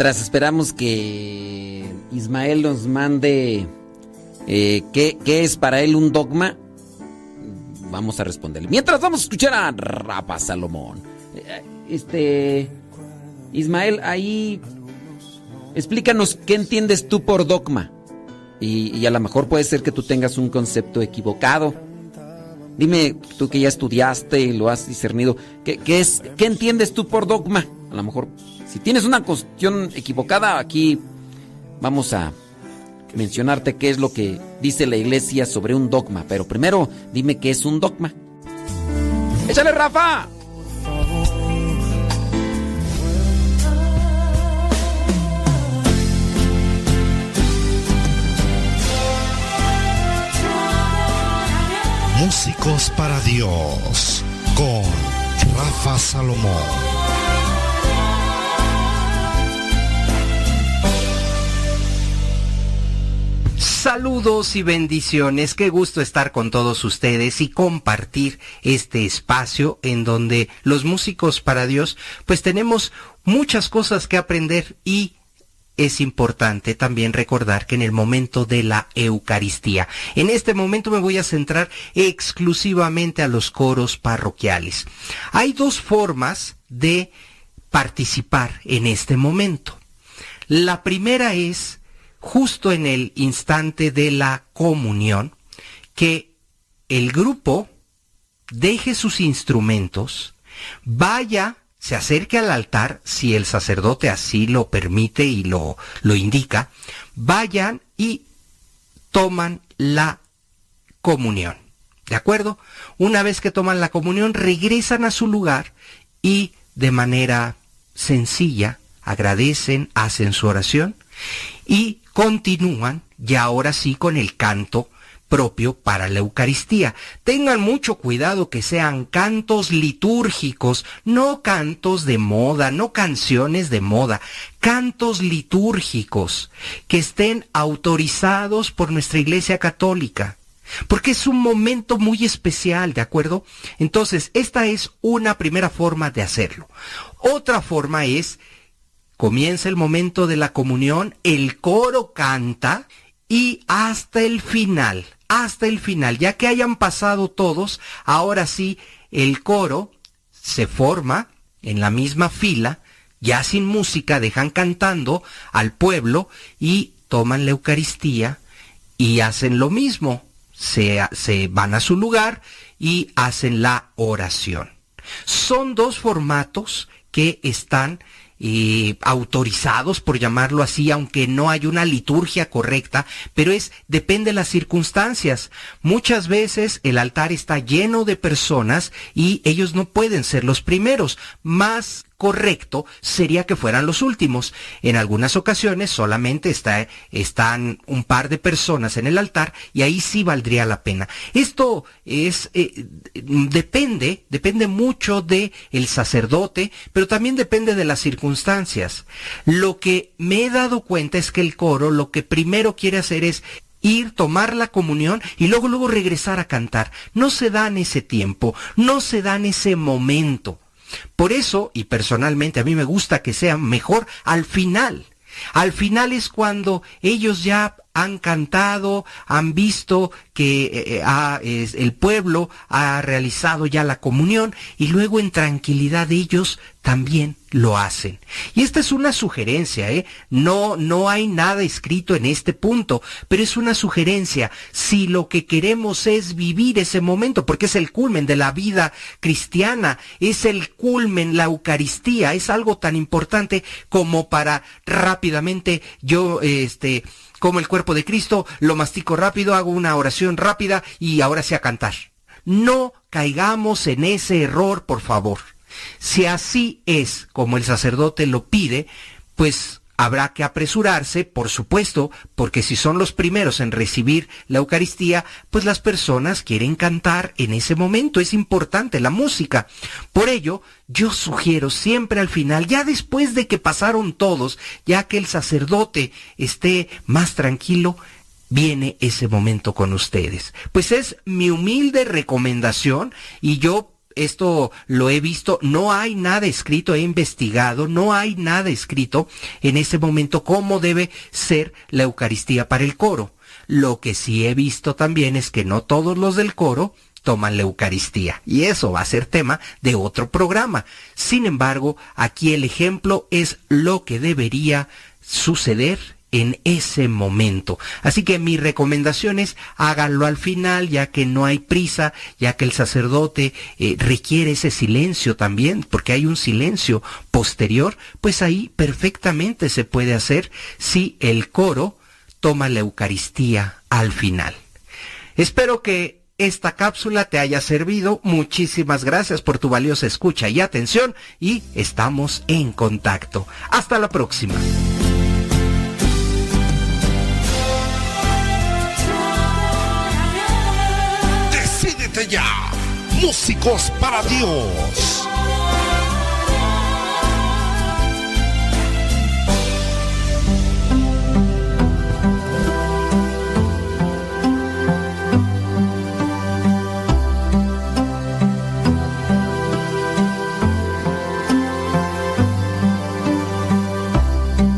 Mientras esperamos que Ismael nos mande eh, ¿qué, qué es para él un dogma, vamos a responderle. Mientras vamos a escuchar a Rafa Salomón. Eh, Este, Ismael, ahí explícanos qué entiendes tú por dogma. Y, y a lo mejor puede ser que tú tengas un concepto equivocado. Dime, tú que ya estudiaste y lo has discernido, ¿qué, qué es, ¿qué entiendes tú por dogma? A lo mejor, si tienes una cuestión equivocada, aquí vamos a mencionarte qué es lo que dice la iglesia sobre un dogma. Pero primero, dime qué es un dogma. ¡Échale, Rafa! Músicos para Dios con Rafa Salomón. Saludos y bendiciones, qué gusto estar con todos ustedes y compartir este espacio en donde los músicos para Dios pues tenemos muchas cosas que aprender y es importante también recordar que en el momento de la Eucaristía, en este momento me voy a centrar exclusivamente a los coros parroquiales. Hay dos formas de participar en este momento. La primera es justo en el instante de la comunión, que el grupo deje sus instrumentos, vaya, se acerque al altar, si el sacerdote así lo permite y lo, lo indica, vayan y toman la comunión. ¿De acuerdo? Una vez que toman la comunión, regresan a su lugar y de manera sencilla agradecen, hacen su oración y continúan ya ahora sí con el canto propio para la Eucaristía. Tengan mucho cuidado que sean cantos litúrgicos, no cantos de moda, no canciones de moda, cantos litúrgicos que estén autorizados por nuestra Iglesia Católica. Porque es un momento muy especial, ¿de acuerdo? Entonces, esta es una primera forma de hacerlo. Otra forma es comienza el momento de la comunión, el coro canta y hasta el final, hasta el final, ya que hayan pasado todos, ahora sí, el coro se forma en la misma fila, ya sin música, dejan cantando al pueblo y toman la Eucaristía y hacen lo mismo, se, se van a su lugar y hacen la oración. Son dos formatos que están eh, autorizados, por llamarlo así, aunque no hay una liturgia correcta, pero es, depende de las circunstancias. Muchas veces el altar está lleno de personas y ellos no pueden ser los primeros. Más correcto sería que fueran los últimos. En algunas ocasiones solamente está, están un par de personas en el altar y ahí sí valdría la pena. Esto es, eh, depende, depende mucho de el sacerdote, pero también depende de las circunstancias. Lo que me he dado cuenta es que el coro lo que primero quiere hacer es ir, tomar la comunión y luego luego regresar a cantar. No se dan ese tiempo, no se dan ese momento. Por eso, y personalmente a mí me gusta que sea mejor al final. Al final es cuando ellos ya han cantado, han visto que eh, eh, el pueblo ha realizado ya la comunión y luego en tranquilidad ellos también lo hacen. Y esta es una sugerencia, ¿eh? No, no hay nada escrito en este punto, pero es una sugerencia. Si lo que queremos es vivir ese momento, porque es el culmen de la vida cristiana, es el culmen, la Eucaristía, es algo tan importante como para rápidamente yo, este, como el cuerpo de Cristo, lo mastico rápido, hago una oración rápida y ahora sí a cantar. No caigamos en ese error, por favor. Si así es como el sacerdote lo pide, pues Habrá que apresurarse, por supuesto, porque si son los primeros en recibir la Eucaristía, pues las personas quieren cantar en ese momento. Es importante la música. Por ello, yo sugiero siempre al final, ya después de que pasaron todos, ya que el sacerdote esté más tranquilo, viene ese momento con ustedes. Pues es mi humilde recomendación y yo esto lo he visto, no hay nada escrito, he investigado, no hay nada escrito en ese momento cómo debe ser la Eucaristía para el coro. Lo que sí he visto también es que no todos los del coro toman la Eucaristía. Y eso va a ser tema de otro programa. Sin embargo, aquí el ejemplo es lo que debería suceder en ese momento. Así que mi recomendación es háganlo al final, ya que no hay prisa, ya que el sacerdote eh, requiere ese silencio también, porque hay un silencio posterior, pues ahí perfectamente se puede hacer si el coro toma la Eucaristía al final. Espero que esta cápsula te haya servido. Muchísimas gracias por tu valiosa escucha y atención y estamos en contacto. Hasta la próxima. Ya. Músicos para Dios.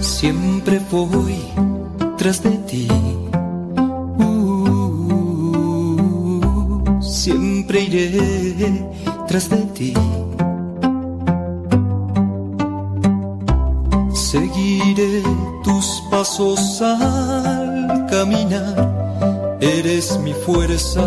Siempre voy tras de ti siempre iré tras de ti. Seguiré tus pasos al caminar, eres mi fuerza,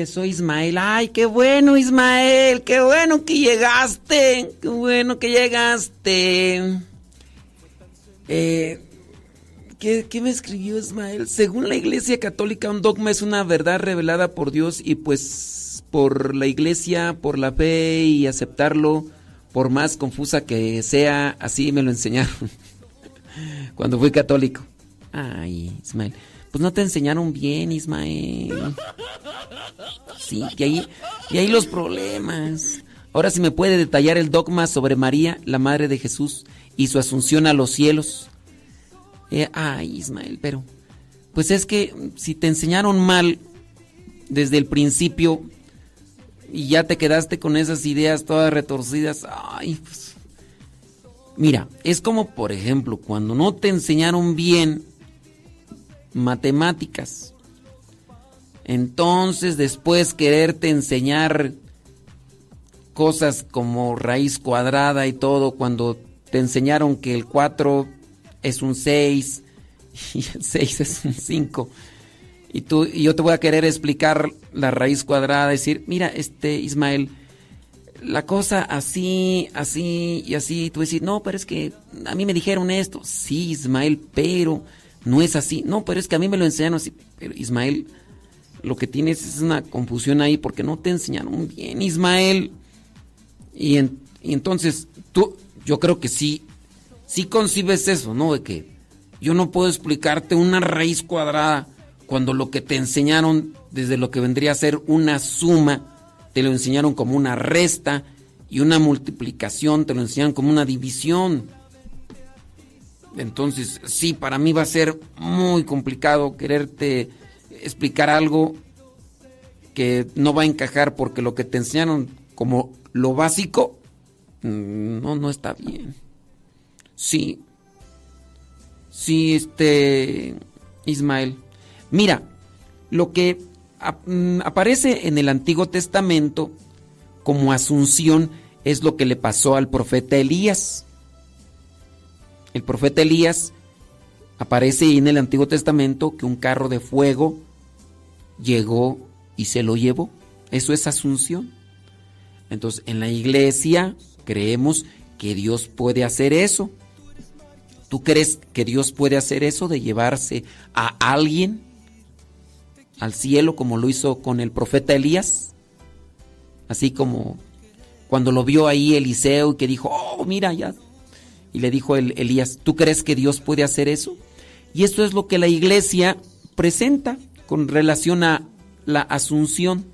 regresó Ismael. Ay, qué bueno Ismael, qué bueno que llegaste, qué bueno que llegaste. Eh, ¿qué, qué me escribió Ismael? Según la Iglesia Católica, un dogma es una verdad revelada por Dios y pues por la Iglesia, por la fe y aceptarlo, por más confusa que sea, así me lo enseñaron. cuando fui católico. Ay, Ismael. Pues no te enseñaron bien, Ismael. Sí, y ahí, y ahí los problemas. Ahora si me puede detallar el dogma sobre María, la Madre de Jesús, y su asunción a los cielos. Eh, ay, Ismael, pero... Pues es que si te enseñaron mal desde el principio y ya te quedaste con esas ideas todas retorcidas, ay, pues... Mira, es como por ejemplo cuando no te enseñaron bien matemáticas. Entonces después quererte enseñar cosas como raíz cuadrada y todo, cuando te enseñaron que el 4 es un 6 y el 6 es un 5. Y tú y yo te voy a querer explicar la raíz cuadrada, decir, mira, este Ismael, la cosa así, así y así, tú decir, no, pero es que a mí me dijeron esto. Sí, Ismael, pero no es así. No, pero es que a mí me lo enseñaron así. Pero Ismael, lo que tienes es una confusión ahí porque no te enseñaron bien, Ismael. Y, y entonces tú, yo creo que sí, sí concibes eso, ¿no? De que yo no puedo explicarte una raíz cuadrada cuando lo que te enseñaron desde lo que vendría a ser una suma, te lo enseñaron como una resta y una multiplicación, te lo enseñaron como una división. Entonces, sí, para mí va a ser muy complicado quererte explicar algo que no va a encajar porque lo que te enseñaron como lo básico, mm, no, no está bien. Sí. Sí, este, Ismael. Mira, lo que mm, aparece en el Antiguo Testamento como asunción es lo que le pasó al profeta Elías. El profeta Elías aparece en el Antiguo Testamento que un carro de fuego llegó y se lo llevó. Eso es asunción. Entonces, en la iglesia creemos que Dios puede hacer eso. ¿Tú crees que Dios puede hacer eso de llevarse a alguien al cielo como lo hizo con el profeta Elías? Así como cuando lo vio ahí Eliseo y que dijo, oh, mira, ya. Y le dijo el Elías, ¿tú crees que Dios puede hacer eso? Y esto es lo que la iglesia presenta con relación a la asunción.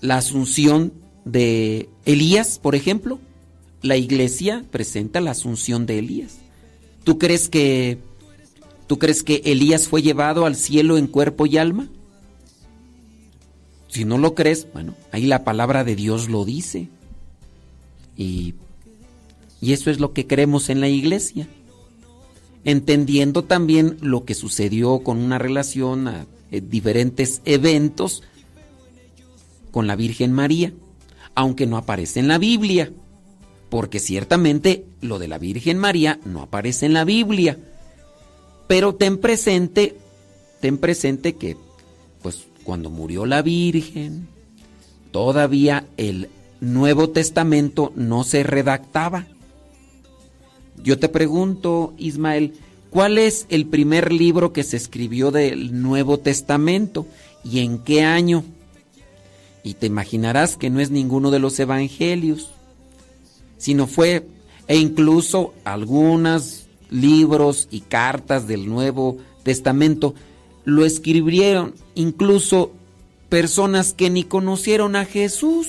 La asunción de Elías, por ejemplo, la iglesia presenta la asunción de Elías. ¿Tú crees que tú crees que Elías fue llevado al cielo en cuerpo y alma? Si no lo crees, bueno, ahí la palabra de Dios lo dice. Y, y eso es lo que creemos en la iglesia. Entendiendo también lo que sucedió con una relación a eh, diferentes eventos con la Virgen María aunque no aparece en la Biblia. Porque ciertamente lo de la Virgen María no aparece en la Biblia. Pero ten presente, ten presente que, pues, cuando murió la Virgen, todavía el Nuevo Testamento no se redactaba. Yo te pregunto, Ismael, ¿cuál es el primer libro que se escribió del Nuevo Testamento y en qué año? Y te imaginarás que no es ninguno de los evangelios, sino fue, e incluso algunos libros y cartas del Nuevo Testamento lo escribieron incluso personas que ni conocieron a Jesús.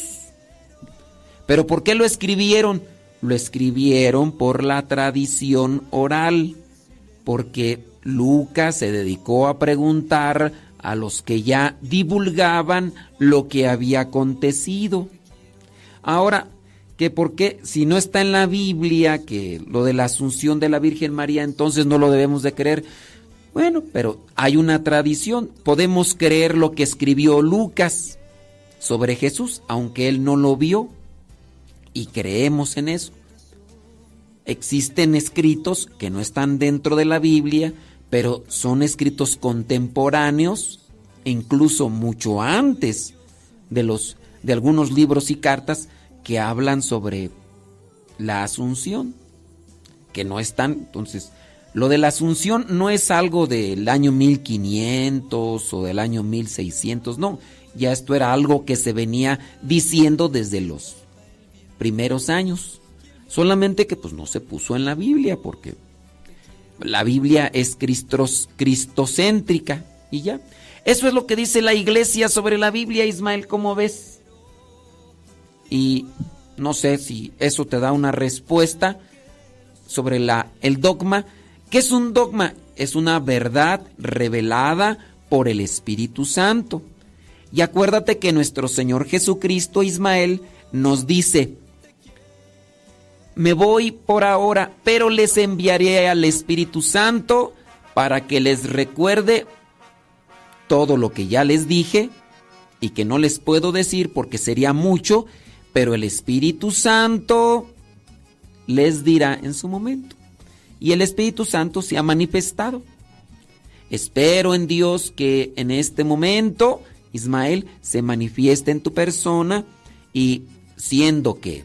Pero ¿por qué lo escribieron? Lo escribieron por la tradición oral, porque Lucas se dedicó a preguntar a los que ya divulgaban lo que había acontecido. Ahora, que por qué si no está en la Biblia que lo de la asunción de la Virgen María, entonces no lo debemos de creer. Bueno, pero hay una tradición, podemos creer lo que escribió Lucas sobre Jesús, aunque él no lo vio, y creemos en eso. Existen escritos que no están dentro de la Biblia, pero son escritos contemporáneos, incluso mucho antes de los de algunos libros y cartas que hablan sobre la asunción, que no están, entonces, lo de la asunción no es algo del año 1500 o del año 1600, no, ya esto era algo que se venía diciendo desde los primeros años, solamente que pues no se puso en la Biblia porque la Biblia es cristocéntrica y ya. Eso es lo que dice la iglesia sobre la Biblia, Ismael, ¿cómo ves? Y no sé si eso te da una respuesta sobre la, el dogma. ¿Qué es un dogma? Es una verdad revelada por el Espíritu Santo. Y acuérdate que nuestro Señor Jesucristo Ismael nos dice, me voy por ahora, pero les enviaré al Espíritu Santo para que les recuerde todo lo que ya les dije y que no les puedo decir porque sería mucho, pero el Espíritu Santo les dirá en su momento. Y el Espíritu Santo se ha manifestado. Espero en Dios que en este momento Ismael se manifieste en tu persona y siendo que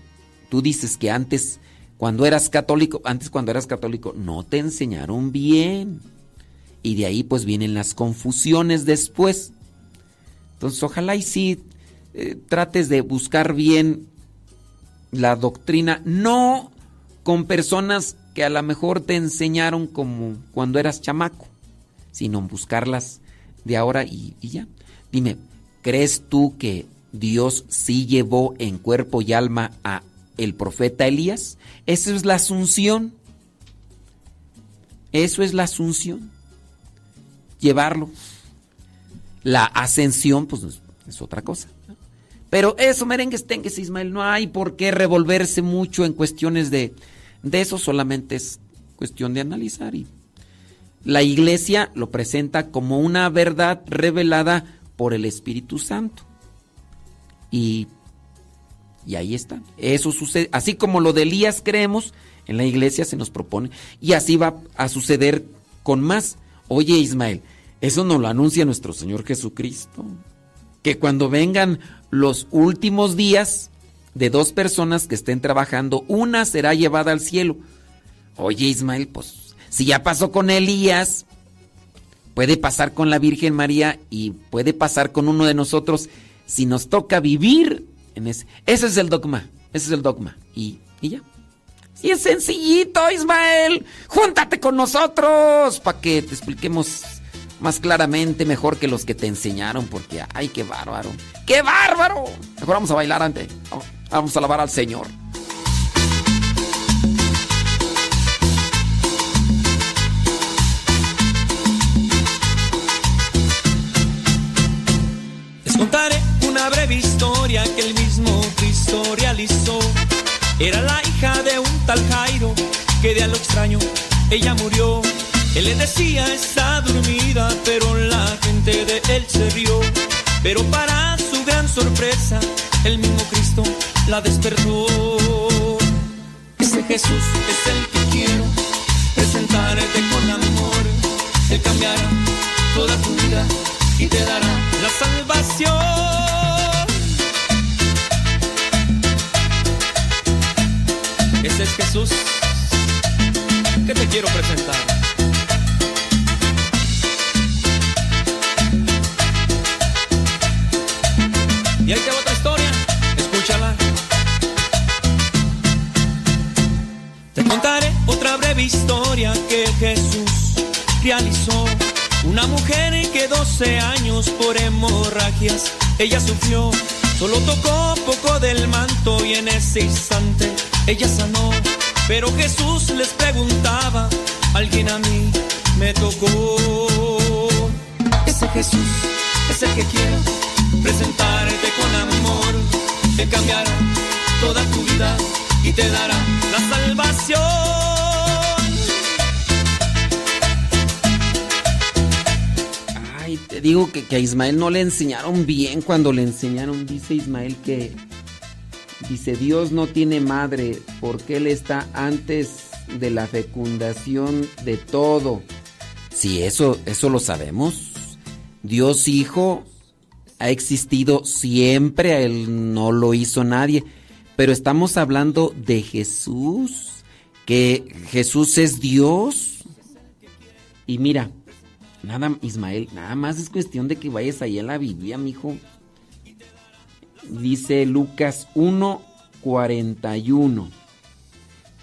tú dices que antes cuando eras católico, antes cuando eras católico no te enseñaron bien. Y de ahí pues vienen las confusiones después. Entonces ojalá y sí eh, trates de buscar bien la doctrina, no con personas que a lo mejor te enseñaron como cuando eras chamaco, sino buscarlas de ahora y, y ya. Dime, ¿crees tú que Dios sí llevó en cuerpo y alma a el profeta Elías? Eso es la asunción. Eso es la asunción. Llevarlo. La ascensión, pues es, otra cosa. Pero eso, merengues, tengues, Ismael, no hay por qué revolverse mucho en cuestiones de, de eso, solamente es cuestión de analizar. Y la iglesia lo presenta como una verdad revelada por el Espíritu Santo. Y, y ahí está. Eso sucede. Así como lo de Elías creemos, en la iglesia se nos propone. Y así va a suceder con más. Oye, Ismael, eso nos lo anuncia nuestro Señor Jesucristo. Que cuando vengan los últimos días de dos personas que estén trabajando, una será llevada al cielo. Oye, Ismael, pues si ya pasó con Elías, puede pasar con la Virgen María y puede pasar con uno de nosotros si nos toca vivir Ese es el dogma, ese es el dogma. Y, y ya. Y es sencillito, Ismael. Júntate con nosotros para que te expliquemos más claramente, mejor que los que te enseñaron, porque ay, qué bárbaro. ¡Qué bárbaro! Mejor vamos a bailar antes. Vamos a alabar al Señor. Que el mismo Cristo realizó. Era la hija de un tal Jairo que de a lo extraño ella murió. Él le decía está dormida, pero la gente de él se rió. Pero para su gran sorpresa, el mismo Cristo la despertó. Ese Jesús es el que quiero presentarte con amor. Él cambiará toda tu vida y te dará la salvación. Ese es Jesús que te quiero presentar. Y ahí te otra historia, escúchala. Te contaré otra breve historia que Jesús realizó. Una mujer que 12 años por hemorragias ella sufrió. Solo tocó poco del manto y en ese instante ella sanó. Pero Jesús les preguntaba, alguien a mí me tocó. Ese Jesús es el que quiero presentarte con amor. Te cambiará toda tu vida y te dará la salvación. Te digo que a Ismael no le enseñaron bien cuando le enseñaron. Dice Ismael que. Dice, Dios no tiene madre porque Él está antes de la fecundación de todo. Sí, eso, eso lo sabemos. Dios Hijo ha existido siempre, a Él no lo hizo nadie. Pero estamos hablando de Jesús, que Jesús es Dios. Y mira, nada, Ismael, nada más es cuestión de que vayas ahí a la Biblia, mijo. Dice Lucas 1:41.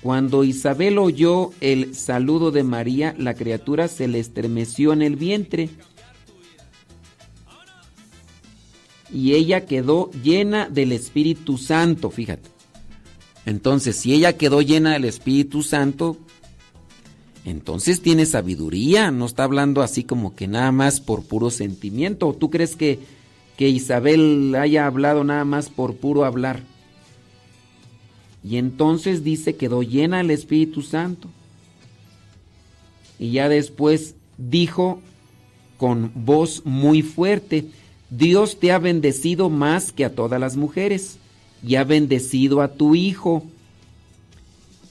Cuando Isabel oyó el saludo de María, la criatura se le estremeció en el vientre. Y ella quedó llena del Espíritu Santo, fíjate. Entonces, si ella quedó llena del Espíritu Santo, entonces tiene sabiduría, no está hablando así como que nada más por puro sentimiento. ¿Tú crees que, que Isabel haya hablado nada más por puro hablar? Y entonces dice, quedó llena del Espíritu Santo. Y ya después dijo con voz muy fuerte, Dios te ha bendecido más que a todas las mujeres y ha bendecido a tu Hijo.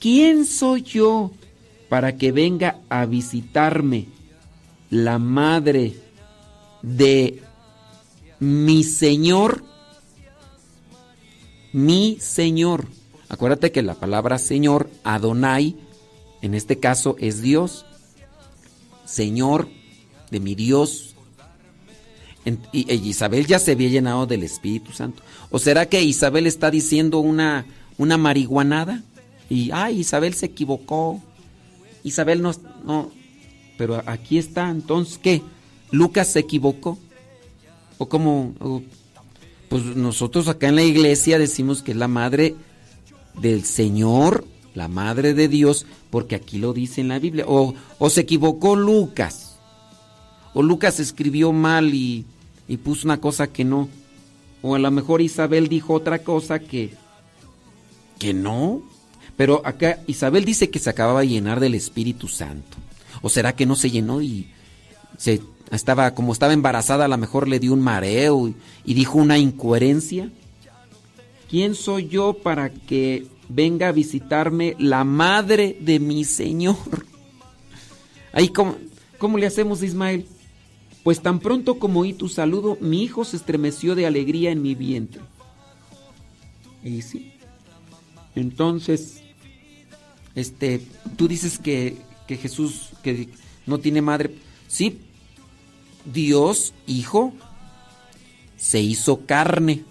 ¿Quién soy yo para que venga a visitarme la madre de mi Señor? Mi Señor. Acuérdate que la palabra Señor, Adonai, en este caso es Dios. Señor de mi Dios. Y Isabel ya se había llenado del Espíritu Santo. ¿O será que Isabel está diciendo una, una marihuanada? Y, ay, Isabel se equivocó. Isabel no, no. Pero aquí está, entonces, ¿qué? ¿Lucas se equivocó? ¿O como pues nosotros acá en la iglesia decimos que es la madre del Señor, la Madre de Dios, porque aquí lo dice en la Biblia. O, o se equivocó Lucas. O Lucas escribió mal y, y puso una cosa que no. O a lo mejor Isabel dijo otra cosa que, que no. Pero acá Isabel dice que se acababa de llenar del Espíritu Santo. ¿O será que no se llenó y se estaba como estaba embarazada, a lo mejor le dio un mareo y, dijo una incoherencia? ¿quién soy yo para que venga a visitarme la madre de mi Señor? Ahí, ¿cómo, cómo le hacemos, Ismael? Pues tan pronto como oí tu saludo, mi hijo se estremeció de alegría en mi vientre. Y sí. Entonces, este, tú dices que, que Jesús que no tiene madre. Sí, Dios, Hijo, se hizo carne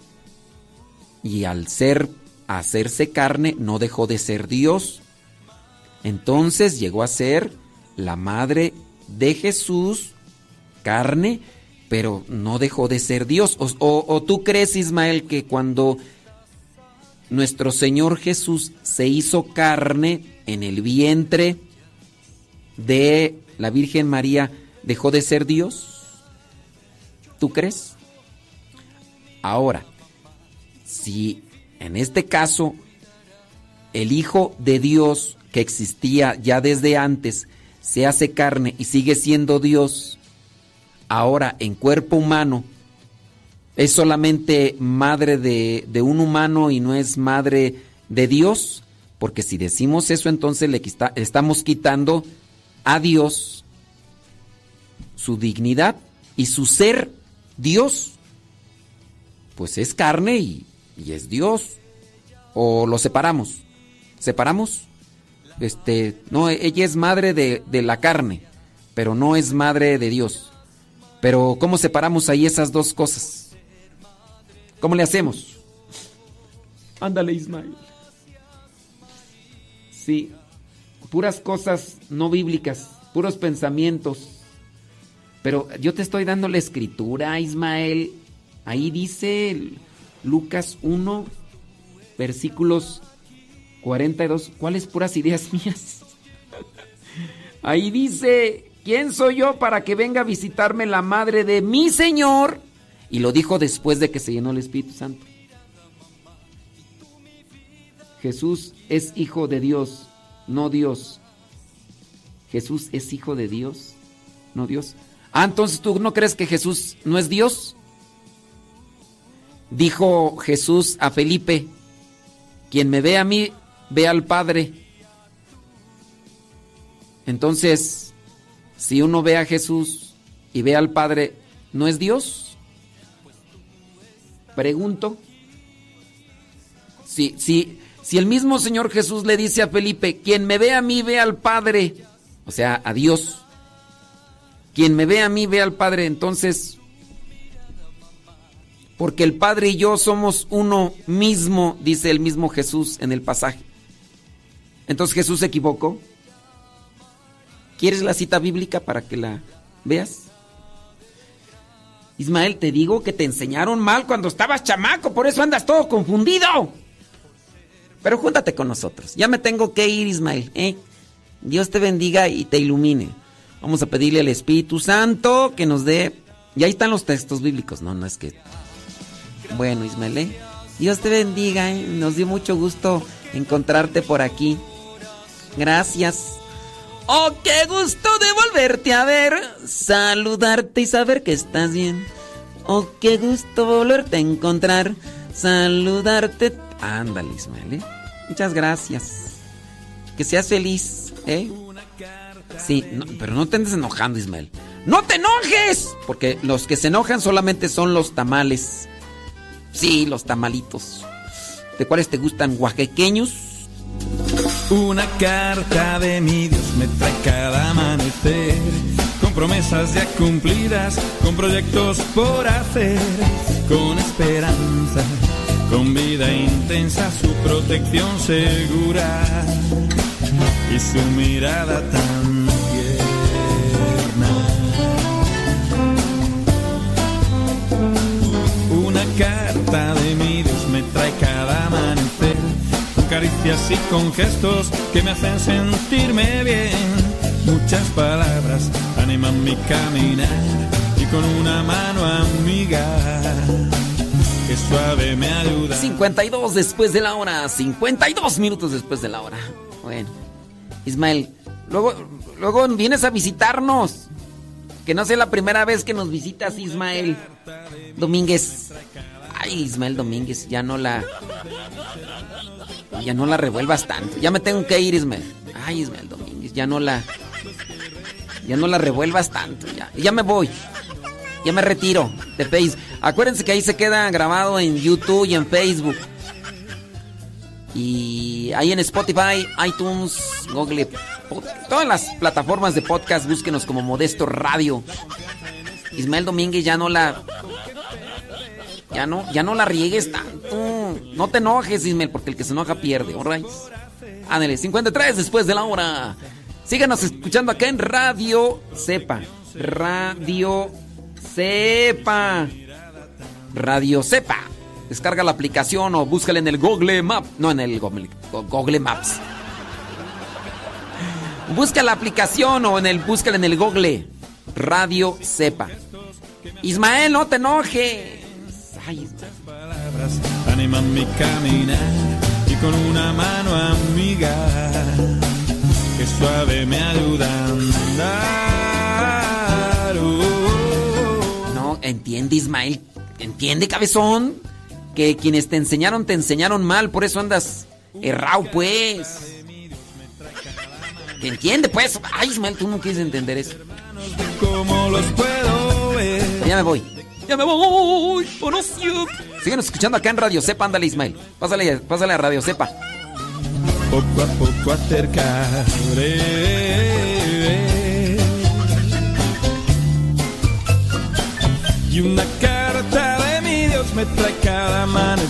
y al ser hacerse carne no dejó de ser Dios. Entonces llegó a ser la madre de Jesús, carne, pero no dejó de ser Dios. O, o, tú crees, Ismael, que cuando nuestro Señor Jesús se hizo carne en el vientre de la Virgen María, dejó de ser Dios? ¿Tú crees? Ahora, si en este caso el Hijo de Dios que existía ya desde antes se hace carne y sigue siendo Dios, ahora en cuerpo humano, es solamente madre de, de un humano y no es madre de Dios, porque si decimos eso entonces le estamos quitando a Dios su dignidad y su ser Dios. Pues es carne y y es Dios. O lo separamos. ¿Separamos? Este, no, ella es madre de, de la carne, pero no es madre de Dios. Pero ¿cómo separamos ahí esas dos cosas? ¿Cómo le hacemos? Ándale, Ismael. Sí, puras cosas no bíblicas, puros pensamientos. Pero yo te estoy dando la escritura, Ismael. Ahí dice Lucas 1, versículos 42. ¿Cuáles puras ideas mías? Ahí dice, ¿quién soy yo para que venga a visitarme la madre de mi Señor? Y lo dijo después de que se llenó el Espíritu Santo. Jesús es hijo de Dios, no Dios. Jesús es hijo de Dios, no Dios. Ah, entonces tú no crees que Jesús no es Dios? Dijo Jesús a Felipe, quien me ve a mí, ve al Padre. Entonces, si uno ve a Jesús y ve al Padre, ¿no es Dios? Pregunto. Si, si, si el mismo Señor Jesús le dice a Felipe, quien me ve a mí, ve al Padre, o sea, a Dios. Quien me ve a mí, ve al Padre, entonces, porque el Padre y yo somos uno mismo, dice el mismo Jesús en el pasaje. Entonces Jesús se equivocó. ¿Quieres la cita bíblica para que la veas? Ismael, te digo que te enseñaron mal cuando estabas chamaco, por eso andas todo confundido. Pero júntate con nosotros. Ya me tengo que ir, Ismael. ¿eh? Dios te bendiga y te ilumine. Vamos a pedirle al Espíritu Santo que nos dé... Y ahí están los textos bíblicos. No, no es que... Bueno, Ismael, ¿eh? Dios te bendiga. ¿eh? Nos dio mucho gusto encontrarte por aquí. Gracias. Oh, qué gusto de volverte a ver, saludarte y saber que estás bien. Oh, qué gusto volverte a encontrar, saludarte. Ándale, Ismael, ¿eh? Muchas gracias. Que seas feliz, ¿eh? Sí, pero no te andes enojando, Ismael. ¡No te enojes! Porque los que se enojan solamente son los tamales. Sí, los tamalitos. ¿De cuáles te gustan? ¿Oaxaqueños? Una carta de mi Dios me trae cada amanecer, con promesas ya cumplidas, con proyectos por hacer, con esperanza, con vida intensa, su protección segura y su mirada tan trae cada amanecer caricias y con gestos que me hacen sentirme bien. Muchas palabras animan mi caminar y con una mano amiga que suave me ayuda. 52 después de la hora, 52 minutos después de la hora. Bueno, Ismael, luego, luego vienes a visitarnos. Que no sea la primera vez que nos visitas, Ismael Domínguez. Ay, Ismael Domínguez, ya no la. Ya no la revuelvas tanto. Ya me tengo que ir, Ismael. Ay, Ismael Domínguez, ya no la. Ya no la revuelvas tanto. Ya, ya me voy. Ya me retiro de Facebook. Acuérdense que ahí se queda grabado en YouTube y en Facebook. Y ahí en Spotify, iTunes, Google, todas las plataformas de podcast, búsquenos como Modesto Radio. Ismael Domínguez ya no la ya no, ya no la riegues tanto. No te enojes, Ismael, porque el que se enoja pierde, ¿alright? Ándale, 53 después de la hora. Síganos escuchando acá en Radio Cepa. Radio Cepa. Radio Cepa. Descarga la aplicación o búscala en el Google Map. No en el Google, Google Maps. Busca la aplicación o en el búscala en el Google. Radio Cepa. Ismael, no te enojes. Ay, palabras animan mi caminar y con una mano amiga que suave me ayuda a andar. Oh. No, entiende Ismael, entiende cabezón, que quienes te enseñaron te enseñaron mal, por eso andas errado pues. ¿Te entiende pues? Ay Ismael, tú no quieres entender eso. ¿Cómo los puedo ver? Ya me voy. Ya me voy. Por Siguen escuchando acá en Radio Cepa, ándale Ismael. Pásale, pásale a Radio Cepa. Poco a poco acercaré. Y una carta de mi Dios me trae cada mano.